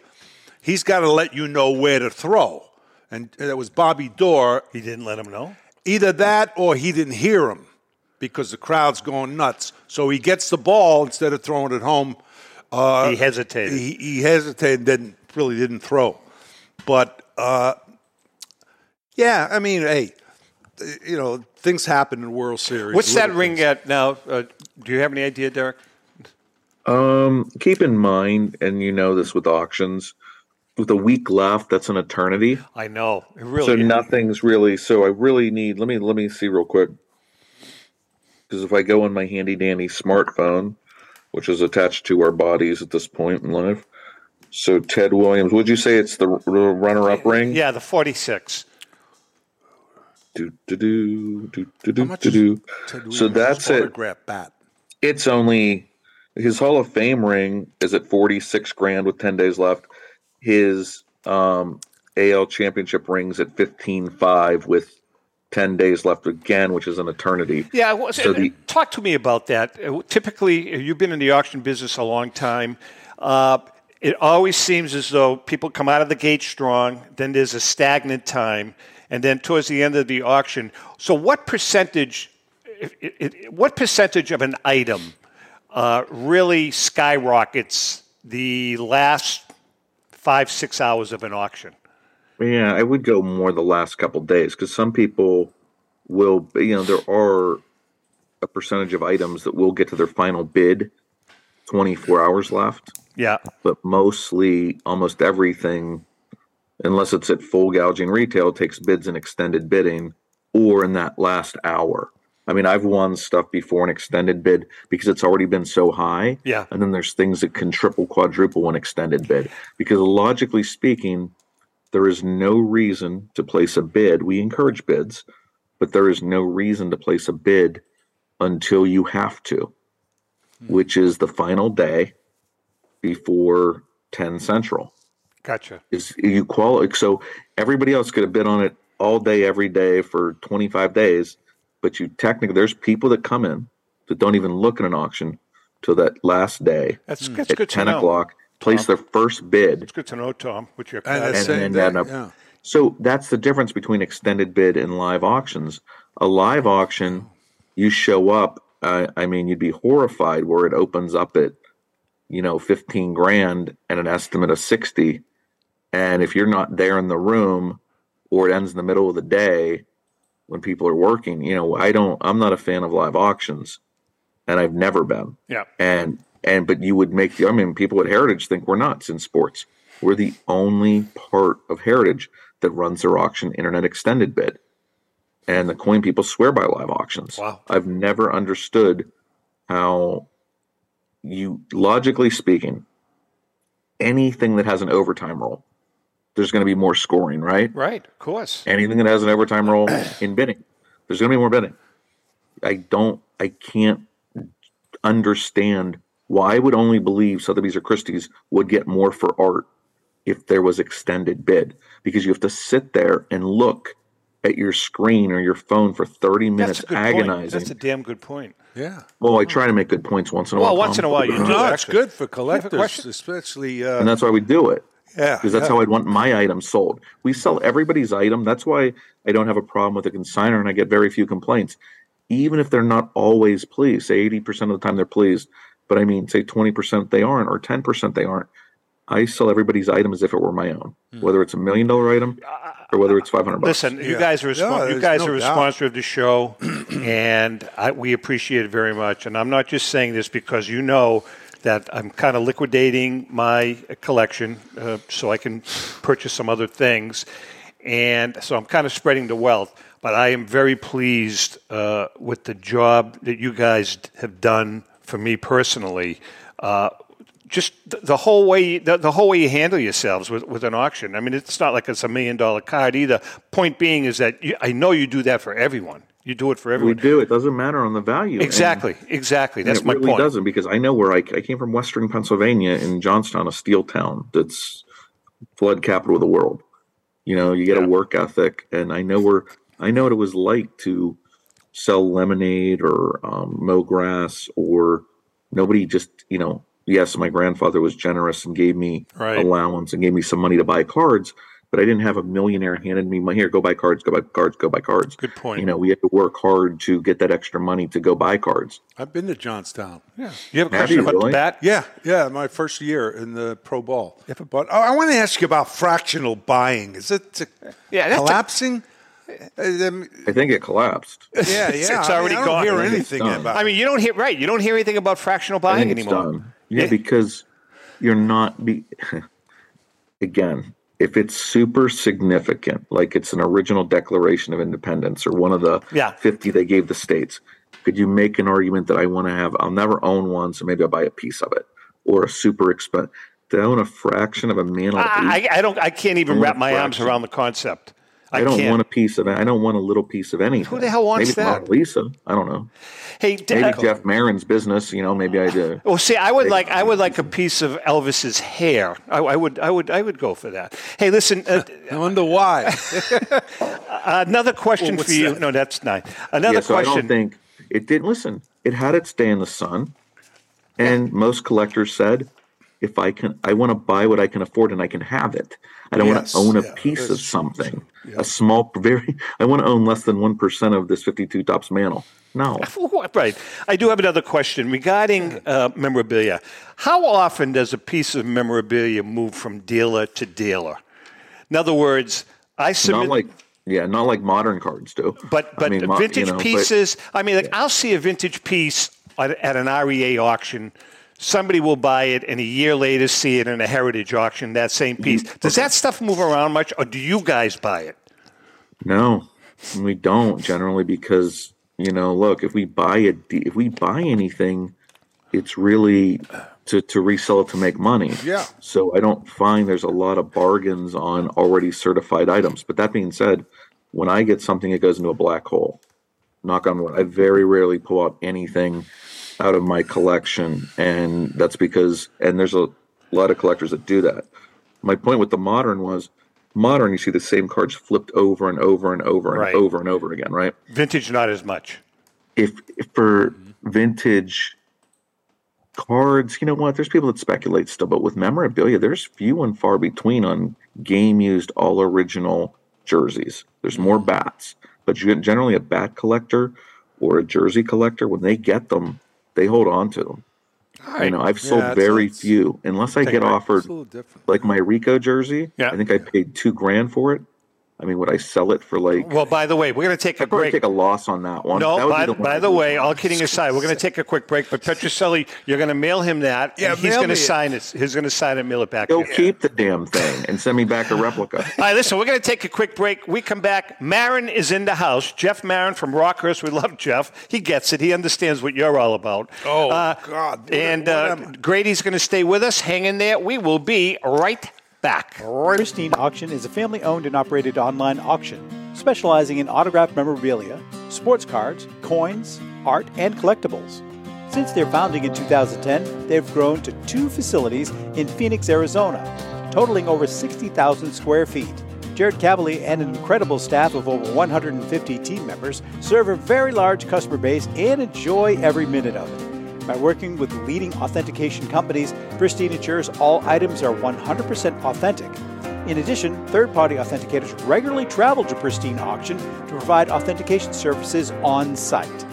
he's got to let you know where to throw. And that was Bobby Doerr. he didn't let him know Either that or he didn't hear him because the crowd's going nuts. So he gets the ball instead of throwing it home. Uh, he hesitated he, he hesitated, didn't really didn't throw, but uh, yeah, I mean, hey, you know, things happen in World Series. what's that ring things. at now uh, do you have any idea Derek Um, keep in mind, and you know this with auctions, with a week left, that's an eternity. I know it really so is. nothing's really. So I really need. Let me let me see real quick. Because if I go on my handy dandy smartphone, which is attached to our bodies at this point in life, so Ted Williams, would you say it's the, the runner-up ring? yeah the 46 Do do do do do do much do do. So that's it. bat. It's only his Hall of Fame ring is at forty six grand with ten days left. His um, AL championship rings at fifteen five with ten days left again, which is an eternity. Yeah, well, So the- talk to me about that. Uh, Typically, you've been in the auction business a long time. Uh, it always seems as though people come out of the gate strong, then there's a stagnant time, and then towards the end of the auction. So, what percentage? What percentage of an item uh, really skyrockets the last five six hours of an auction? Yeah, I would go more the last couple days because some people will, you know, there are a percentage of items that will get to their final bid 24 hours left, Yeah, but mostly almost everything, unless it's at full gouging retail, takes bids and extended bidding or in that last hour. I mean, I've won stuff before an extended bid because it's already been so high. Yeah. And then there's things that can triple, quadruple an extended bid. Because logically speaking, there is no reason to place a bid. We encourage bids, but there is no reason to place a bid until you have to, hmm. which is the final day before 10 Central. gotcha. Is you qualify so everybody else could have bid on it all day, every day for 25 days, but you technically there's people that come in that don't even look at an auction till that last day That's, hmm. that's at good to 10 know. O'clock, place their first bid, It's good to know, Tom, with your And card. the and same then up. yeah. So that's the difference between extended bid and live auctions. A live auction, you show up. Uh, I mean, you'd be horrified where it opens up at, you know, fifteen grand and an estimate of sixty, and if you're not there in the room, or it ends in the middle of the day when people are working, you know, I don't. I'm not a fan of live auctions, and I've never been yeah. and and but you would make the I mean people at Heritage think we're nuts in sports. We're the only part of Heritage that runs their auction internet extended bid. And the coin people swear by live auctions. Wow. I've never understood how you logically speaking, anything that has an overtime roll, there's going to be more scoring, right? Right, of course. anything that has an overtime roll in bidding. There's going to be more bidding. I don't, I can't understand why I would only believe Sotheby's or Christie's would get more for art if there was extended bid because you have to sit there and look at your screen or your phone for 30 minutes That's a good agonizing. point. That's a damn good point. Yeah. well, I try to make good points once in a Well, while. Well, once Tom. in a while you do. No, it's good for You have a collectors, especially. Uh, and that's why we do it. yeah, because that's yeah. how I'd want my item sold. We sell everybody's item. That's why I don't have a problem with a consigner, and I get very few complaints, even if they're not always pleased. Say eighty percent of the time they're pleased, but I mean, say twenty percent they aren't, or ten percent they aren't. I sell everybody's item as if it were my own, whether it's a million dollar item or whether it's five hundred bucks. Listen, you Yeah. guys are a spon- No, you guys no are a sponsor of the show, and I, we appreciate it very much. And I'm not just saying this because you know that I'm kind of liquidating my collection uh, so I can purchase some other things, and so I'm kind of spreading the wealth. But I am very pleased uh, with the job that you guys have done for me personally. Uh, just the whole way the, the whole way you handle yourselves with, with an auction. I mean, it's not like it's a million dollar card either. Point being is that you, I know you do that for everyone. You do it for everyone. we do. It doesn't matter on the value. And- Exactly, exactly. And That's it my really point. doesn't because I know where I, I came from, Western Pennsylvania, in Johnstown, a steel town that's flood capital of the world. You know, you get Yeah. a work ethic, and I know where I know what it was like to sell lemonade or um, mow grass, or nobody just you know. Yes, my grandfather was generous and gave me Right. allowance and gave me some money to buy cards, but I didn't have a millionaire handed me money. Here, go buy cards, go buy cards, go buy cards. Good point. You know, we had to work hard to get that extra money to go buy cards. I've been to Johnstown. Yeah. You have a Have question you about really? the bat? Yeah, yeah, my first year in the pro ball. But oh, I want to ask you about fractional buying. Is it Yeah, that's a- collapsing? Um, Uh, I think it collapsed. yeah, yeah. It's- it's I mean, already I don't gone. hear I think it's anything done. about. I mean, you don't hear right. You don't hear anything about fractional I buying think it's anymore. done. Yeah, Yeah. because you're not be again, if it's super significant, like it's an original Declaration of Independence or one of the Yeah. 50 they gave the states, could you make an argument that I want to have, I'll never own one, so maybe I'll buy a piece of it or a super expensive, to own a fraction of a mantle. I, I, I don't. I can't even wrap a my arms around the concept. I don't can't. want a piece of it. I don't want a little piece of anything. Who the hell wants maybe that? Mona Lisa. I don't know. Hey, D- Maybe uh, Jeff Marren's business. You know, maybe I do. Well, see, I would like I would like a piece of Elvis's hair. I, I would I would I would go for that. Hey, listen, uh, I wonder why. another question what's for you. that? No, that's not. Another yeah, so I question. don't think it didn't. Listen, it had its day in the sun, and most collectors said, "If I can, I want to buy what I can afford, and I can have it. I don't want to own a yeah, piece that's of true, something, a small, very. I want to own less than one percent of this fifty-two Topps mantle. No, Right. I do have another question regarding uh, memorabilia. How often does a piece of memorabilia move from dealer to dealer? In other words, I submit. not like yeah, not like modern cards do. But I but mean, mo- you vintage know, but- pieces. I mean, like I'll see a vintage piece at, at an REA auction. Somebody will buy it, and a year later see it in a heritage auction. That same piece. Mm-hmm. Does that stuff move around much, or do you guys buy it? No, we don't generally because you know, look, if we buy it, if we buy anything, it's really to to resell it to make money. Yeah. So I don't find there's a lot of bargains on already certified items. But that being said, when I get something, it goes into a black hole. Knock on wood. I very rarely pull out anything out of my collection, and that's because and there's a lot of collectors that do that. My point with the modern was modern you see the same cards flipped over and over and over and Right. over and over again right Vintage, not as much. if, if for vintage cards you know what there's people that speculate still but with memorabilia there's few and far between on game used all original jerseys there's more mm-hmm. bats but you get generally a bat collector or a jersey collector when they get them they hold on to them you know i've sold Yeah, very it's- few unless i get offered It's a little different. like my Rico jersey. Yeah. I think I paid two grand for it. I mean, would I sell it for like? Well, by the way, we're going to take a I'd probably break. take a loss on that one. No, That would by, be one by the way, all kidding aside, we're going to take a quick break. But Petrocelli, you're going to mail him that, Yeah, and he's going to sign it. He's going to sign it, and mail it back. Go to you. keep the damn thing and send me back a replica. All right, listen, we're going to take a quick break. We come back. Marren is in the house. Jeff Marren from Rockhurst. We love Jeff. He gets it. He understands what you're all about. Oh, Uh, God. What- And what uh. Grady's going to stay with us. Hang in there. We will be right back. Pristine Auction is a family owned and operated online auction specializing in autographed memorabilia, sports cards, coins, art, and collectibles. Since their founding in 2010, they've grown to two facilities in Phoenix, Arizona. totaling over 60,000 square feet. Jared Cavalier and an incredible staff of over 150 team members serve a very large customer base and enjoy every minute of it. By working with leading authentication companies, Pristine ensures all items are 100% authentic. In addition, third party authenticators regularly travel to Pristine Auction to provide authentication services on site.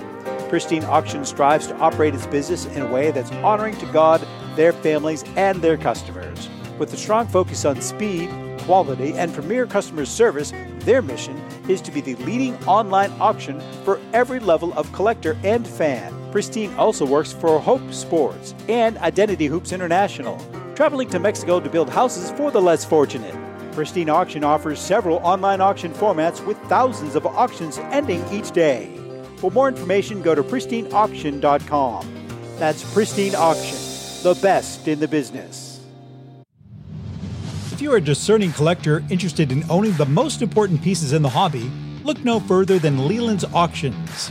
Pristine Auction strives to operate its business in a way that's honoring to God, their families, and their customers. With a strong focus on speed, quality, and premier customer service, their mission is to be the leading online auction for every level of collector and fan. Pristine also works for Hope Sports and Identity Hoops International, traveling to Mexico to build houses for the less fortunate. Pristine Auction offers several online auction formats with thousands of auctions ending each day. For more information, go to pristineauction.com. That's Pristine Auction, the best in the business. If you're a discerning collector interested in owning the most important pieces in the hobby, look no further than Leland's Auctions.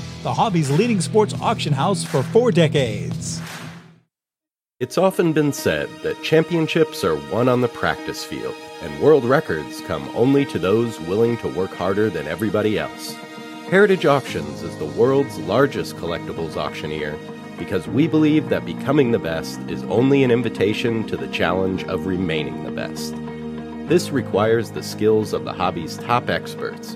the hobby's leading sports auction house for four decades. It's often been said that championships are won on the practice field, and world records come only to those willing to work harder than everybody else. Heritage Auctions is the world's largest collectibles auctioneer because we believe that becoming the best is only an invitation to the challenge of remaining the best. This requires the skills of the hobby's top experts,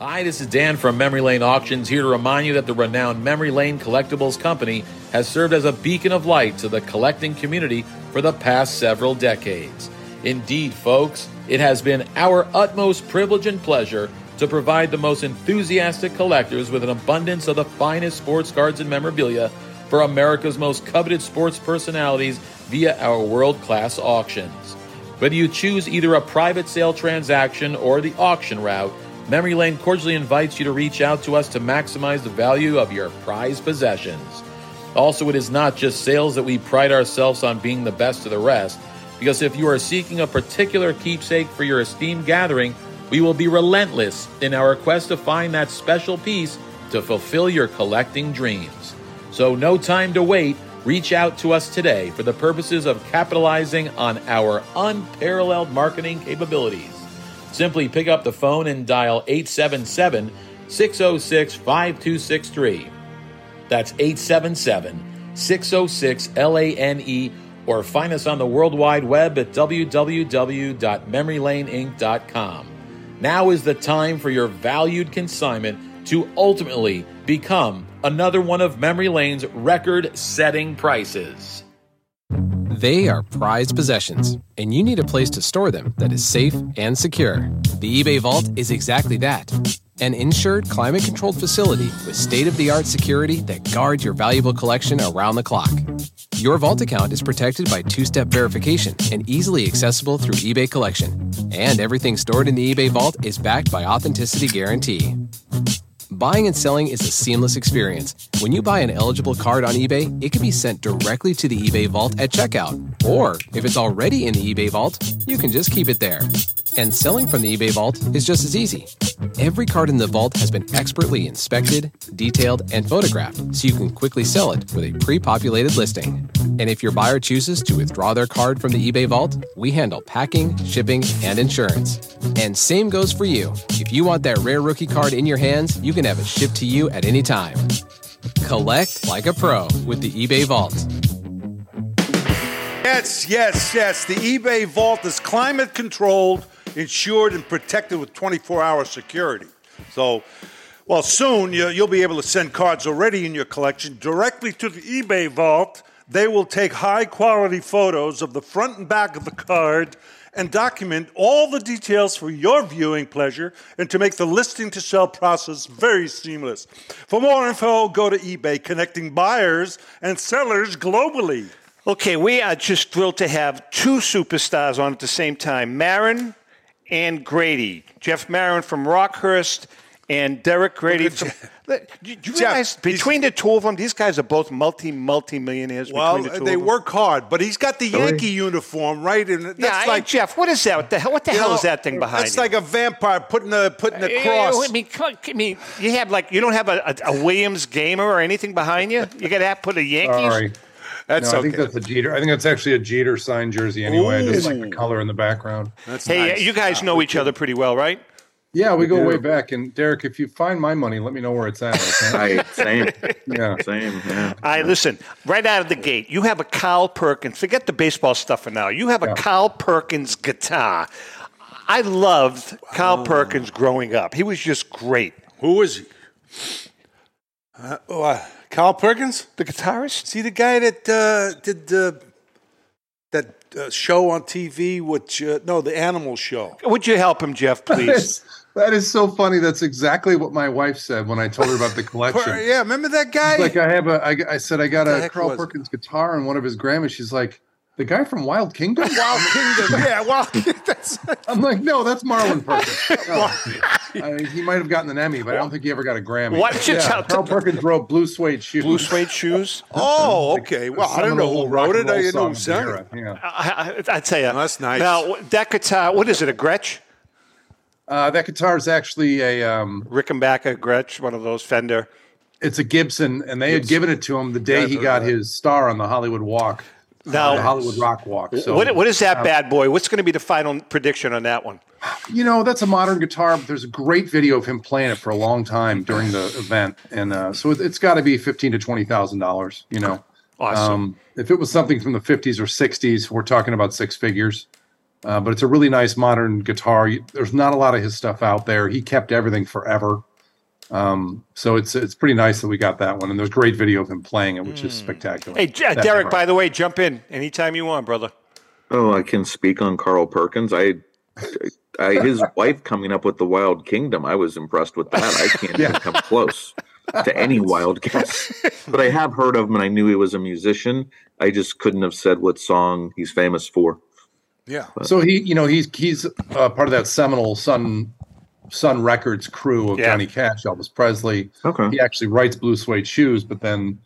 Hi, this is Dan from Memory Lane Auctions here to remind you that the renowned Memory Lane Collectibles Company has served as a beacon of light to the collecting community for the past several decades. Indeed, folks, it has been our utmost privilege and pleasure to provide the most enthusiastic collectors with an abundance of the finest sports cards and memorabilia for America's most coveted sports personalities via our world class auctions. Whether you choose either a private sale transaction or the auction route, Memory Lane cordially invites you to reach out to us to maximize the value of your prized possessions. Also, it is not just sales that we pride ourselves on being the best of the rest, because if you are seeking a particular keepsake for your esteemed gathering, we will be relentless in our quest to find that special piece to fulfill your collecting dreams. So, no time to wait. Reach out to us today for the purposes of capitalizing on our unparalleled marketing capabilities. Simply pick up the phone and dial 877 606 5263. That's 877 606 LANE or find us on the World Wide Web at www.memorylaneinc.com. Now is the time for your valued consignment to ultimately become another one of Memory Lane's record setting prices. They are prized possessions, and you need a place to store them that is safe and secure. The eBay Vault is exactly that an insured, climate controlled facility with state of the art security that guards your valuable collection around the clock. Your Vault account is protected by two step verification and easily accessible through eBay Collection. And everything stored in the eBay Vault is backed by Authenticity Guarantee. Buying and selling is a seamless experience. When you buy an eligible card on eBay, it can be sent directly to the eBay vault at checkout. Or, if it's already in the eBay vault, you can just keep it there. And selling from the eBay vault is just as easy. Every card in the vault has been expertly inspected, detailed, and photographed so you can quickly sell it with a pre populated listing. And if your buyer chooses to withdraw their card from the eBay vault, we handle packing, shipping, and insurance. And same goes for you. If you want that rare rookie card in your hands, you can have it shipped to you at any time. Collect like a pro with the eBay Vault. Yes, yes, yes. The eBay vault is climate controlled, insured, and protected with 24 hour security. So, well, soon you- you'll be able to send cards already in your collection directly to the eBay vault. They will take high quality photos of the front and back of the card and document all the details for your viewing pleasure and to make the listing to sell process very seamless. For more info, go to eBay, connecting buyers and sellers globally. Okay, we are just thrilled to have two superstars on at the same time Marren and Grady. Jeff Marren from Rockhurst and Derek Grady from. Do you realize between the two of them, these guys are both multi multi millionaires. Well, between the two they of them. work hard, but he's got the Really? Yankee uniform, right? And that's Yeah, I- like Jeff. What is that? What the hell? What the You hell know, is that thing behind That's you? like a vampire putting a putting a Eh, cross. I mean, come on, I mean, you have like you don't have a, a, a Williams gamer or anything behind you. You got to have put a Yankees. Sorry. That's no, I think okay. that's a Jeter. I think that's actually a Jeter signed jersey anyway. I just like the color in the background. hey, you guys know each other pretty well, right? Yeah, we go do. way back. And Derek, if you find my money, let me know where it's at. Okay? I, same. Yeah. Same. Yeah. All right, listen, right out of the gate, you have a Carl Perkins. Forget the baseball stuff for now. You have a Carl Perkins guitar. I loved Carl Perkins growing up. He was just great. Who is he? Uh, oh, uh, Carl Perkins, the guitarist. See the guy that uh, did uh, that uh, show on TV? Which uh, no, the animal show. Would you help him, Jeff, please? That is so funny. That's exactly what my wife said when I told her about the collection. Yeah, remember that guy? She's like, I have a. I, I said I got a Carl was it? Perkins guitar and one of his Grammys. She's like, the guy from Wild Kingdom. Wild Kingdom. yeah, Wild that's. I'm like, no, that's Marlin Perkins. No. I mean, he might have gotten an Emmy, but I don't think he ever got a Grammy. Why don't you yeah, tell- Carl Perkins wrote Blue Suede Shoes. Blue suede shoes. Oh, okay. Well, I don't know who wrote it. I didn't know who sang it. Yeah. I, I, I tell you, that's nice. Now that guitar, what is it? A Gretsch? Uh, that guitar is actually a um, Rickenbacker Gretsch, one of those Fender. It's a Gibson, and they had given it to him the day Yeah, he got heard his star on the Hollywood Walk. Now- the Hollywood Rock Walk. So, what, what is that um, bad boy? What's going to be the final prediction on that one? You know, that's a modern guitar, but there's a great video of him playing it for a long time during the event, and uh, so it, it's got to be fifteen to twenty thousand dollars. You know, Awesome. Um, if it was something from the fifties or sixties, we're talking about six figures. Uh, but it's a really nice modern guitar. There's not a lot of his stuff out there. He kept everything forever. Um, so it's it's pretty nice that we got that one, and there's great video of him playing it, which is spectacular. Hey, J- Derek, guitar. by the way, jump in anytime you want, brother. Oh, I can speak on Carl Perkins. I, I his wife coming up with the Wild Kingdom. I was impressed with that. I can't even come close to any wild guess. But I have heard of him, and I knew he was a musician. I just couldn't have said what song he's famous for. Yeah. So he, you know, he's he's uh, part of that seminal Sun Sun Records crew of Yeah. Johnny Cash, Elvis Presley. Okay. He actually writes Blue Suede Shoes, but then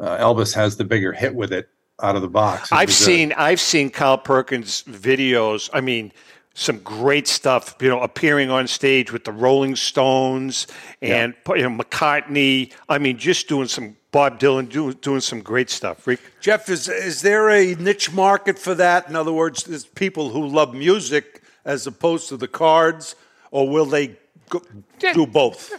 uh, Elvis has the bigger hit with it out of the box. It I've seen I've seen Carl Perkins videos. I mean, some great stuff. You know, appearing on stage with the Rolling Stones and you know McCartney. I mean, just doing some Bob Dylan doing doing some great stuff. Rick? Jeff, is is there a niche market for that? In other words, there's people who love music as opposed to the cards, or will they go, do both?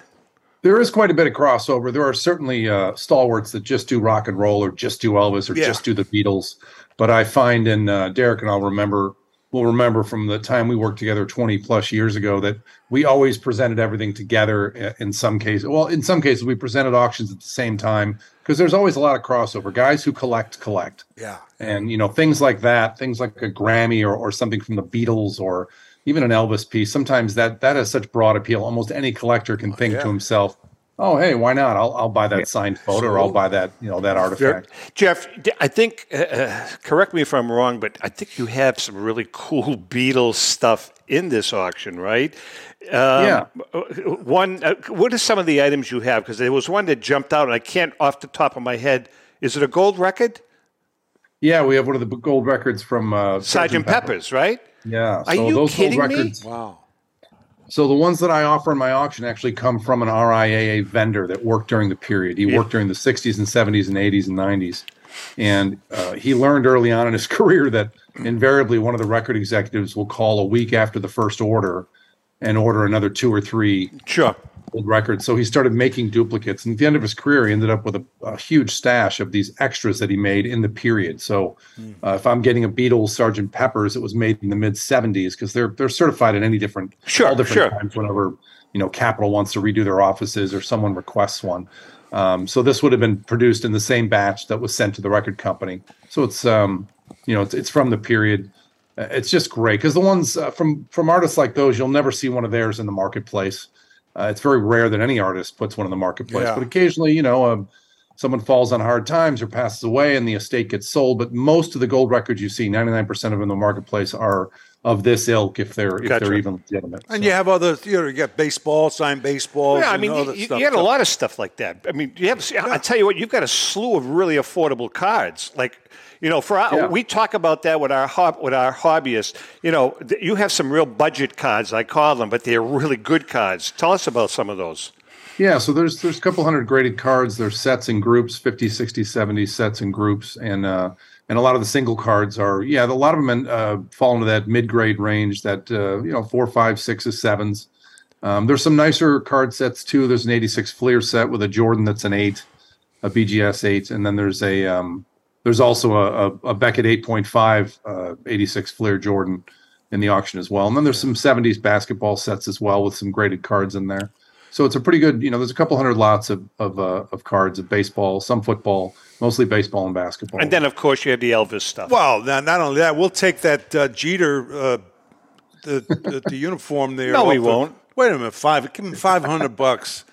There is quite a bit of crossover. There are certainly uh, stalwarts that just do rock and roll, or just do Elvis, or Yeah. just do the Beatles. But I find, and uh, Derek and I'll remember, we'll remember from the time we worked together 20 plus years ago that we always presented everything together. uh, In some cases, well, in some cases, we presented auctions at the same time because there's always a lot of crossover. Guys who collect collect. Yeah. and you know things like that things like a grammy or, or something from the beatles or even an elvis piece sometimes that that has such broad appeal almost any collector can think yeah. to himself oh hey why not i'll, I'll buy that signed photo or i'll buy that you know that artifact Jeff, I think, uh, uh, correct me if I'm wrong, but I think you have some really cool Beatles stuff in this auction, right? Um, Yeah. One, uh, what are some of the items you have? Because there was one that jumped out, and I can't off the top of my head. Is it a gold record? Yeah, we have one of the gold records from uh, Sergeant Pepper's, right? Yeah. Are you kidding me? Wow. So the ones that I offer in my auction actually come from an RIAA vendor that worked during the period. He Yeah. worked during the 60s and 70s and 80s and 90s. And uh, he learned early on in his career that invariably one of the record executives will call a week after the first order and order another two or three sure. Old records. So he started making duplicates. And at the end of his career, he ended up with a, a huge stash of these extras that he made in the period. So uh, if I'm getting a Beatles Sergeant Pepper's, it was made in the mid 70s because they're they're certified at any different Sure, all different sure. times whenever you know Capitol wants to redo their offices or someone requests one. Um, so this would have been produced in the same batch that was sent to the record company. So it's um, you know it's, it's from the period. Uh, It's just great because the ones uh, from from artists like those, you'll never see one of theirs in the marketplace. Uh, it's very rare that any artist puts one in the marketplace, Yeah. but occasionally, you know, um, someone falls on hard times or passes away, and the estate gets sold. But most of the gold records you see, ninety nine percent of them in the marketplace, are of this ilk if they're if they're even legitimate. And you have other, you know, you got baseball, signed baseballs. Yeah, I mean, you, you stuff. you had a lot of stuff like that. I mean, you have. I tell you what, you've got a slew of really affordable cards. Like, you know, for our, Yeah. we talk about that with our hob, with our hobbyists. You know, th- you have some real budget cards, I call them, but they're really good cards. Tell us about some of those. Yeah, so there's there's a couple hundred graded cards. There's sets and groups, 50, 60, 70 sets and groups, and uh, and a lot of the single cards are yeah, a lot of them uh, fall into that mid grade range, that uh, you know four, five, sixes, sevens. Um, there's some nicer card sets too. There's an 86 Fleer set with a Jordan that's an eight, a BGS eight, and then there's a um, there's also a, a, a Beckett 8.5 uh, 86 Fleer Jordan in the auction as well. And then there's some 70s basketball sets as well with some graded cards in there. So it's a pretty good, you know, there's a couple hundred lots of of, uh, of cards of baseball, some football, mostly baseball and basketball. And then, of course, you have the Elvis stuff. Well, now, not only that, we'll take that uh, Jeter, uh, the, the the uniform there. No, off we the- won't. Wait a minute, five. Give him five hundred bucks.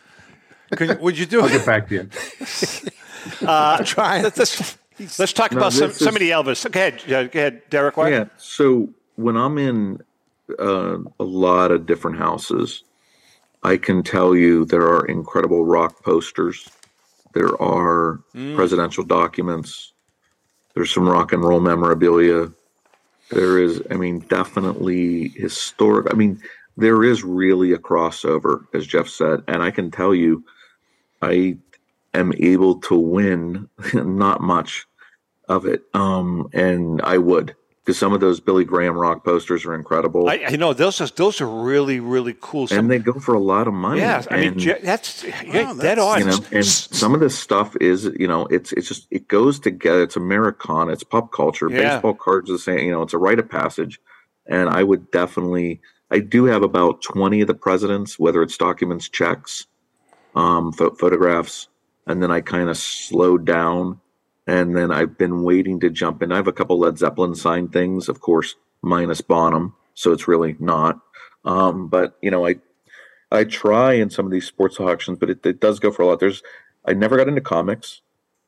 Can, would you do I'll it? get back to you. Uh, Try. let's, let's, let's talk about some, this is- the Elvis. Go ahead, uh, go ahead, Derek. What? Yeah. So when I'm in uh, a lot of different houses, I can tell you there are incredible rock posters. There are Mm. presidential documents. There's some rock and roll memorabilia. There is, I mean, definitely historic. I mean, there is really a crossover, as Jeff said. And I can tell you, I am able to win not much of it. Um, and I would, because some of those Billy Graham rock posters are incredible. I, I know those are those are really really cool. Some, and they go for a lot of money. yeah, I mean And, Je- that's you're dead on. you know, and some of this stuff is, you know, it's it's just it goes together. It's Americana. It's pop culture. Yeah. Baseball cards are the same. You know, it's a rite of passage. And I would definitely, I do have about twenty of the presidents, whether it's documents, checks, um, pho- photographs, and then I kind of slowed down, and then I've been waiting to jump in. I have a couple Led Zeppelin signed things, of course, minus Bonham, so it's really not. Um, but you know, I I try in some of these sports auctions, but it, it does go for a lot. There's I never got into comics.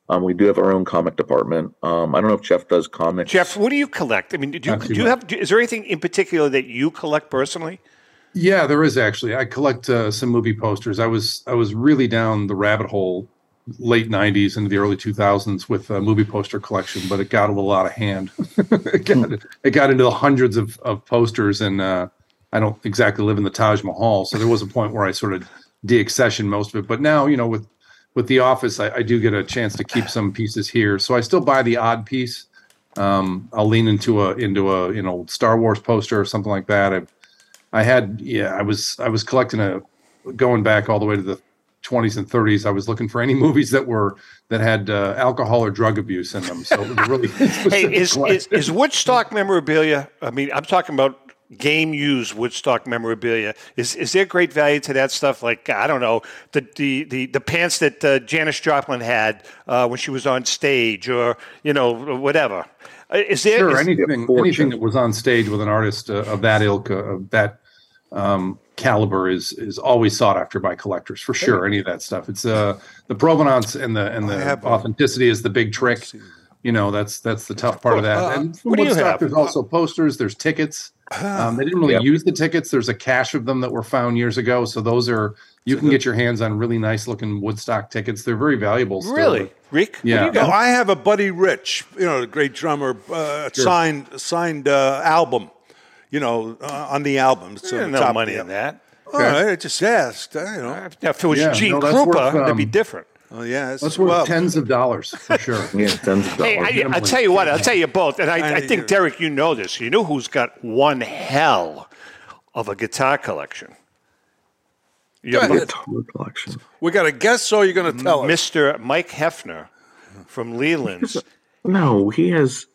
Um, we do have our own comic department. Um, I don't know if Jeff does comics. Jeff, what do you collect? I mean, do you, do you much. have? Is there anything in particular that you collect personally? Yeah, there is actually. I collect uh, some movie posters. I was I was really down the rabbit hole late '90s into the early 2000s with a movie poster collection, but it got a little out of hand. it, got, it got into the hundreds of, of posters, and uh, I don't exactly live in the Taj Mahal, so there was a point where I sort of deaccessioned most of it. But now, you know, with with the office, I, I do get a chance to keep some pieces here, so I still buy the odd piece. Um, I'll lean into a into a you know Star Wars poster or something like that. I've I had yeah, I was I was collecting a going back all the way to the 20s and 30s. I was looking for any movies that were that had uh, alcohol or drug abuse in them. So it was really hey, is, is is Woodstock memorabilia? I mean, I'm talking about game used Woodstock memorabilia. Is is there great value to that stuff? Like I don't know the the the, the pants that uh, Janis Joplin had uh, when she was on stage, or you know whatever. Uh, Is there? sure is- anything anything that was on stage with an artist uh, of that ilk uh, of that um, caliber is is always sought after by collectors for sure. Any of that stuff. It's uh the provenance and the and the authenticity is the big trick. You know that's that's the tough part of that. Uh, and from what do you Woodstock, have? there's also posters. There's tickets. Um, they didn't really use the tickets. There's a cache of them that were found years ago. So those are you can get your hands on really nice looking Woodstock tickets. They're very valuable. Still. Really, Rick? Yeah. No, I have a Buddy Rich, you know, the great drummer, uh, Sure. signed signed uh, album. You know, uh, on the album. So There's the no top money the in album. that. All right, I just asked. uh, You know, Now, if it was Yeah, Gene no, Krupa, worth, that'd be um, different. Oh yeah, it's, That's worth well, tens of dollars for sure. Yeah, tens of Hey, dollars. I, I'll tell you what. I'll tell you both. And I, I I- think Derek, you know this. You know who's got one hell of a guitar collection. You have Go ahead. Guitar collection. we got a guest, so you're going to tell us. Mr. Mike Heffner from Leland's. No, he has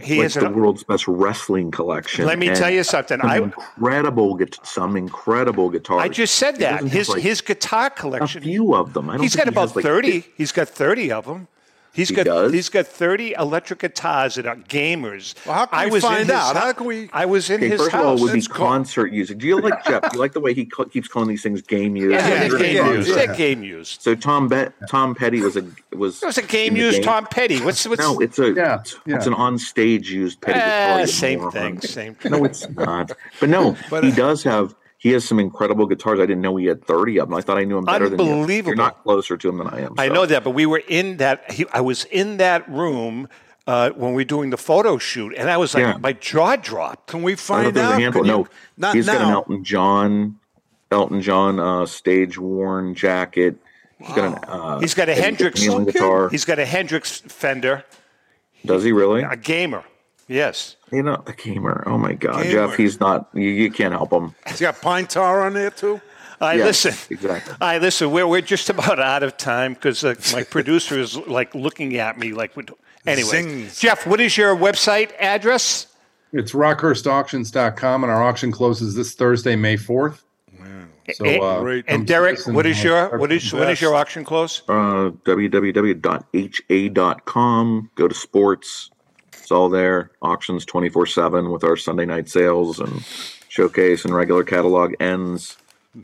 He like has the an, world's best wrestling collection. Let me and tell you something. Some I- incredible, some incredible guitars. I just said that his like, his guitar collection. a few of them. I don't He's got he about has, like, thirty. He's got thirty of them. He's He got does? he's got thirty electric guitars that are gamers. Well, how can I we was find his out? hou- How can we- I was in Okay, his first house. of all, would be Let's concert music. Do you like Jeff? Do you like the way he ca- keeps calling these things game music? yeah, Yeah, game yeah, used. yeah. Game used. So Tom Bet Tom Petty was a was It was a game in the used game. Tom Petty. What's what's No, it's a Yeah, it's, yeah. it's an on stage used Petty guitar. Ah, same moron. thing. Same thing. No, it's not. But no, But, he uh, does have. He has some incredible guitars. I didn't know he had thirty of them. I thought I knew him better than you. Unbelievable. You're not closer to him than I am. I so. know that, but we were in that. He, I was in that room uh, when we were doing the photo shoot, and I was like, Yeah. my jaw dropped. Can we find there was out? a handful. No, not he's now. got an Elton John, Elton John uh, stage worn jacket. He's got an. Uh, He's got a Hendrix guitar. He's got a Hendrix Fender, Does he really? a gamer. Yes. You know, a gamer. Oh my God, Gamer. Jeff. He's not. You, you can't help him. He's got pine tar on there too. I Yes, listen. exactly. I listen. We're we're just about out of time because uh, my producer is like looking at me like. we Anyway, Zings. Jeff, what is your website address? It's rockhurstauctions.com, and our auction closes this Thursday, May 4th. So, Eh, uh, great. And Derek, what is uh, your start what is some when is best. your auction close? Uh, www.ha.com. Go to sports. It's all there. Auctions 24 7 with our Sunday night sales and showcase and regular catalog ends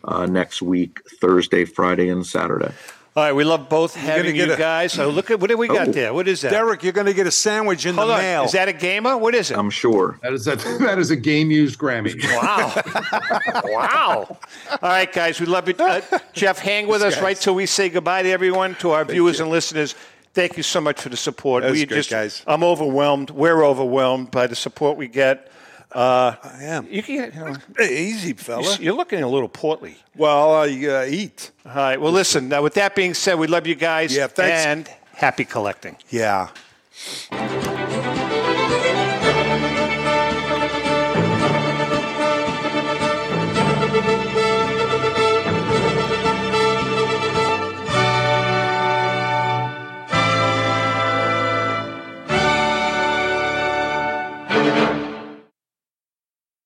uh, next week, Thursday, Friday, and Saturday. All right, we love both having get you a- guys. So look at what do we got Oh. there? What is that? Derek, you're going to get a sandwich in Hold the on, mail. is that a gamer? What is it? I'm sure. That is a, that is a game used Grammy. Wow. wow. All right, guys, we love you. Uh, Jeff, hang with us right till we say goodbye to everyone, to our viewers and listeners. Thank you so much for the support. That was we great, just, guys. I'm overwhelmed. We're overwhelmed by the support we get. Uh, I am. you can, you know, easy, fella. you're looking a little portly. Well, I uh, eat. All right. Well, listen. Now, with that being said, we love you guys. Yeah, thanks. And happy collecting. Yeah.